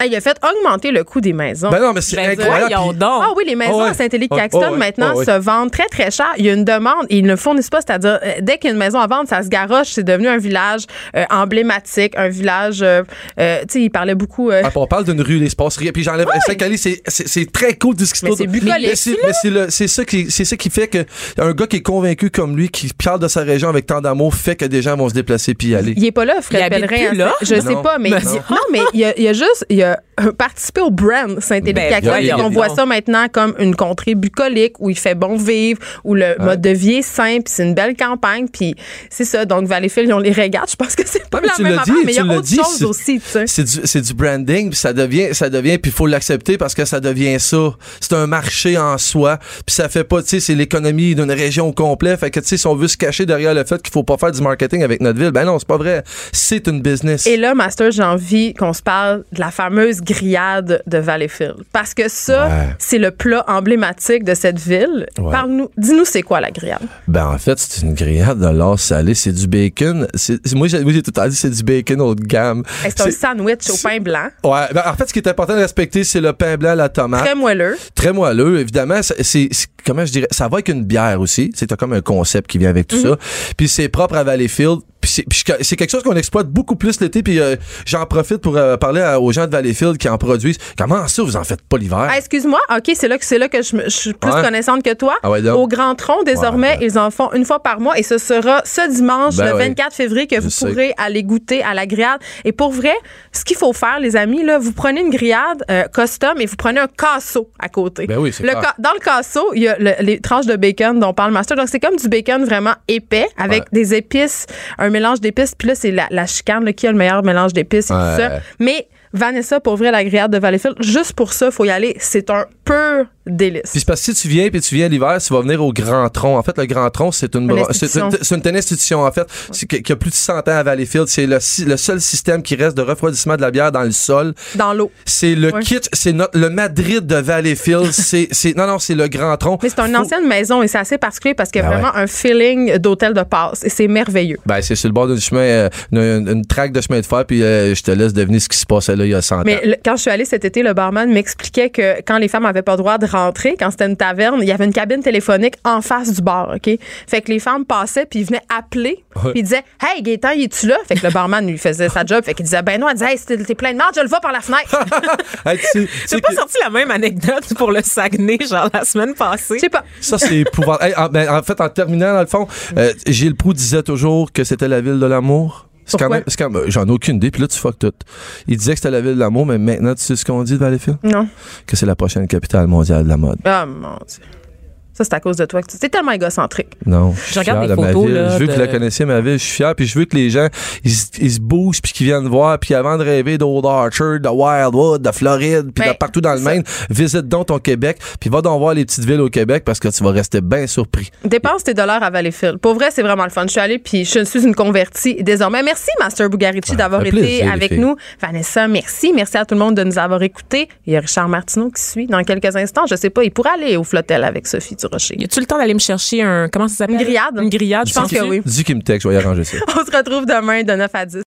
Hey, il a fait augmenter le coût des maisons. Ben non, mais c'est Ben, incroyable. voyons puis- donc. Ah oui, les maisons Oh ouais. à Saint-Élie-Caxton Oh, oh maintenant Oh se vendent très, très cher. Il y a une demande et ils ne fournissent pas. C'est-à-dire, euh, dès qu'il y a une maison à vendre, ça se garoche. C'est devenu un village euh, emblématique, un village. euh, euh, tu sais, il parlait beaucoup. euh, Ah, on parle d'une rue, rien. Puis j'enlève Saint-Cali, c'est, c'est, c'est très cool de ce qui se Mais passe. c'est bucolique, Mais c'est, mais c'est le- c'est ça qui, c'est ça qui fait que un gars qui est convaincu comme lui, qui parle de sa région avec tant d'amour, fait que des gens vont se déplacer puis y aller. il est pas là, Fred Il habite Pellerin. plus hein, là? Je sais pas, mais il- non. non, mais il a, il a juste euh, participé au brand Saint-Élie-Caxton. Ben, on voit ça maintenant comme une contrée bucolique où il fait bon vivre, où le mode de vie est simple, puis c'est une belle campagne, puis c'est ça. Donc Valleyfield, ils ont les régates. Je pense que c'est pas Ouais, la même affaire, mais il y a autre dit, chose aussi, du, c'est du branding, puis ça devient, ça devient, puis il faut l'accepter parce que ça devient ça. C'est un marché en soi, puis ça fait pas, tu sais, c'est l'économie d'une région au complet. Fait que, tu sais, si on veut se cacher derrière le fait qu'il faut pas faire du marketing avec notre ville, ben non, c'est pas vrai. C'est une business. Et là, Master, j'ai envie qu'on se parle de la fameuse grillade de Valleyfield. Parce que ça, Ouais. c'est le plat emblématique de cette ville. Ouais. Parle-nous, dis-nous c'est quoi la grillade? Ben, en fait, c'est une grillade de l'or salé. C'est du bacon. C'est- Moi, j'ai tout temps dit c'est du bacon haut de gamme. C'est un sandwich au pain blanc, Ouais, ben, en fait, ce qui est important de respecter, c'est le pain blanc, la tomate. très moelleux. Très moelleux, évidemment. C'est- comment je dirais, ça va avec une bière aussi. C'est comme un concept qui vient avec tout Mhm. ça. Puis c'est propre à Valleyfield. Puis c'est, quelque chose qu'on exploite beaucoup plus l'été. Puis euh, j'en profite pour euh, parler à- aux gens de Valleyfield qui en produisent. Comment ça, vous en faites pas l'hiver? Ah, excuse-moi, OK, c'est là que c'est là que je, suis plus connaissante que toi. Ah ouais. Au Grand Tronc, désormais, Ouais, ben. ils en font une fois par mois et ce sera ce dimanche, Ben le ouais. 24 février, que Je vous sais. pourrez aller goûter à la grillade. Et pour vrai, ce qu'il faut faire, les amis, là, vous prenez une grillade euh, custom et vous prenez un casseau à côté. Ben oui, Le ca- Dans le casseau, il y a le- les tranches de bacon dont parle Master. Donc, c'est comme du bacon vraiment épais avec Ouais. des épices, un mélange d'épices. Puis là, c'est la, la chicane, là, qui a le meilleur mélange d'épices et Ouais. tout ça. Mais Vanessa, pour vrai, la grillade de Valleyfield, juste pour ça, faut y aller. C'est un pur délice. Puis c'est parce que si tu viens puis tu viens l'hiver, tu vas venir au Grand Tronc. En fait, le Grand Tronc, c'est une, c'est institution. une, une, institution, en fait, qui a plus de 100 ans à Valleyfield. C'est le, le seul système qui reste de refroidissement de la bière dans le sol. Dans l'eau. C'est le Ouais. kit, c'est le Madrid de Valleyfield. c'est, non, non, c'est le Grand Tronc. Mais c'est une Faut- ancienne maison et c'est assez particulier parce qu'il y a Ben vraiment un feeling d'hôtel de passe et c'est merveilleux. Ben, c'est sur le bord du chemin, euh, une, une- traque de chemin de fer, puis euh, je te laisse deviner ce qui se passait là il y a 100 Mais ans. le- quand je suis allée cet été, le barman m'expliquait que quand les femmes avaient pas le droit de rentrer, quand c'était une taverne, il y avait une cabine téléphonique en face du bar, OK? Fait que les femmes passaient puis ils venaient appeler Ouais. puis ils disaient Hey, Gaëtan, es-tu là? Fait que le barman lui faisait sa job. Fait qu'il disait Ben non, elle disait Hey, t'es plein de marde, je le vois par la fenêtre. Hey, tu tu pas que- sorti la même anecdote pour le Saguenay, genre la semaine passée. Je sais pas. Ça, c'est épouvantable. Hey, en, ben, en fait, en terminant, dans le fond, euh, Gilles Proux disait toujours que c'était la ville de l'amour. Pourquoi? j'en ai aucune idée, puis là, tu fuck tout. Il disait que c'était la ville de l'amour, mais maintenant, tu sais ce qu'on dit de Valleyfield? Non. Que c'est la prochaine capitale mondiale de la mode. Ah, mon Dieu. Ça, c'est à cause de toi. que tu- C'est tellement égocentrique. Non. Je regarde ma photos, là, Je veux que vous la connaissiez, ma ville. Je suis fier. Puis je veux que les gens, ils, se- ils se bougent, puis qu'ils viennent voir. Puis avant de rêver d'Old Archer, de Wildwood, de Floride, puis Ben, de partout dans le. Maine, visite donc ton Québec. Puis va donc voir les petites villes au Québec parce que tu vas rester bien surpris. Dépense tes dollars à Valleyfield. Pour vrai, c'est vraiment le fun. Je suis allée puis je suis une convertie désormais. Merci, Master Bugarici, Ah, d'avoir été plaisir, les avec nous. Vanessa, merci. Merci à tout le monde de nous avoir écoutés. Il y a Richard Martineau qui suit dans quelques instants. Je sais pas, il pourrait aller au flotel avec Sophie Durocher. Y a-tu le temps d'aller me chercher un. Comment ça s'appelle? Une grillade? Une grillade, Je pense pense que oui. Dis qu'il me texte, je vais y arranger ça. On se retrouve demain de 9 à 10.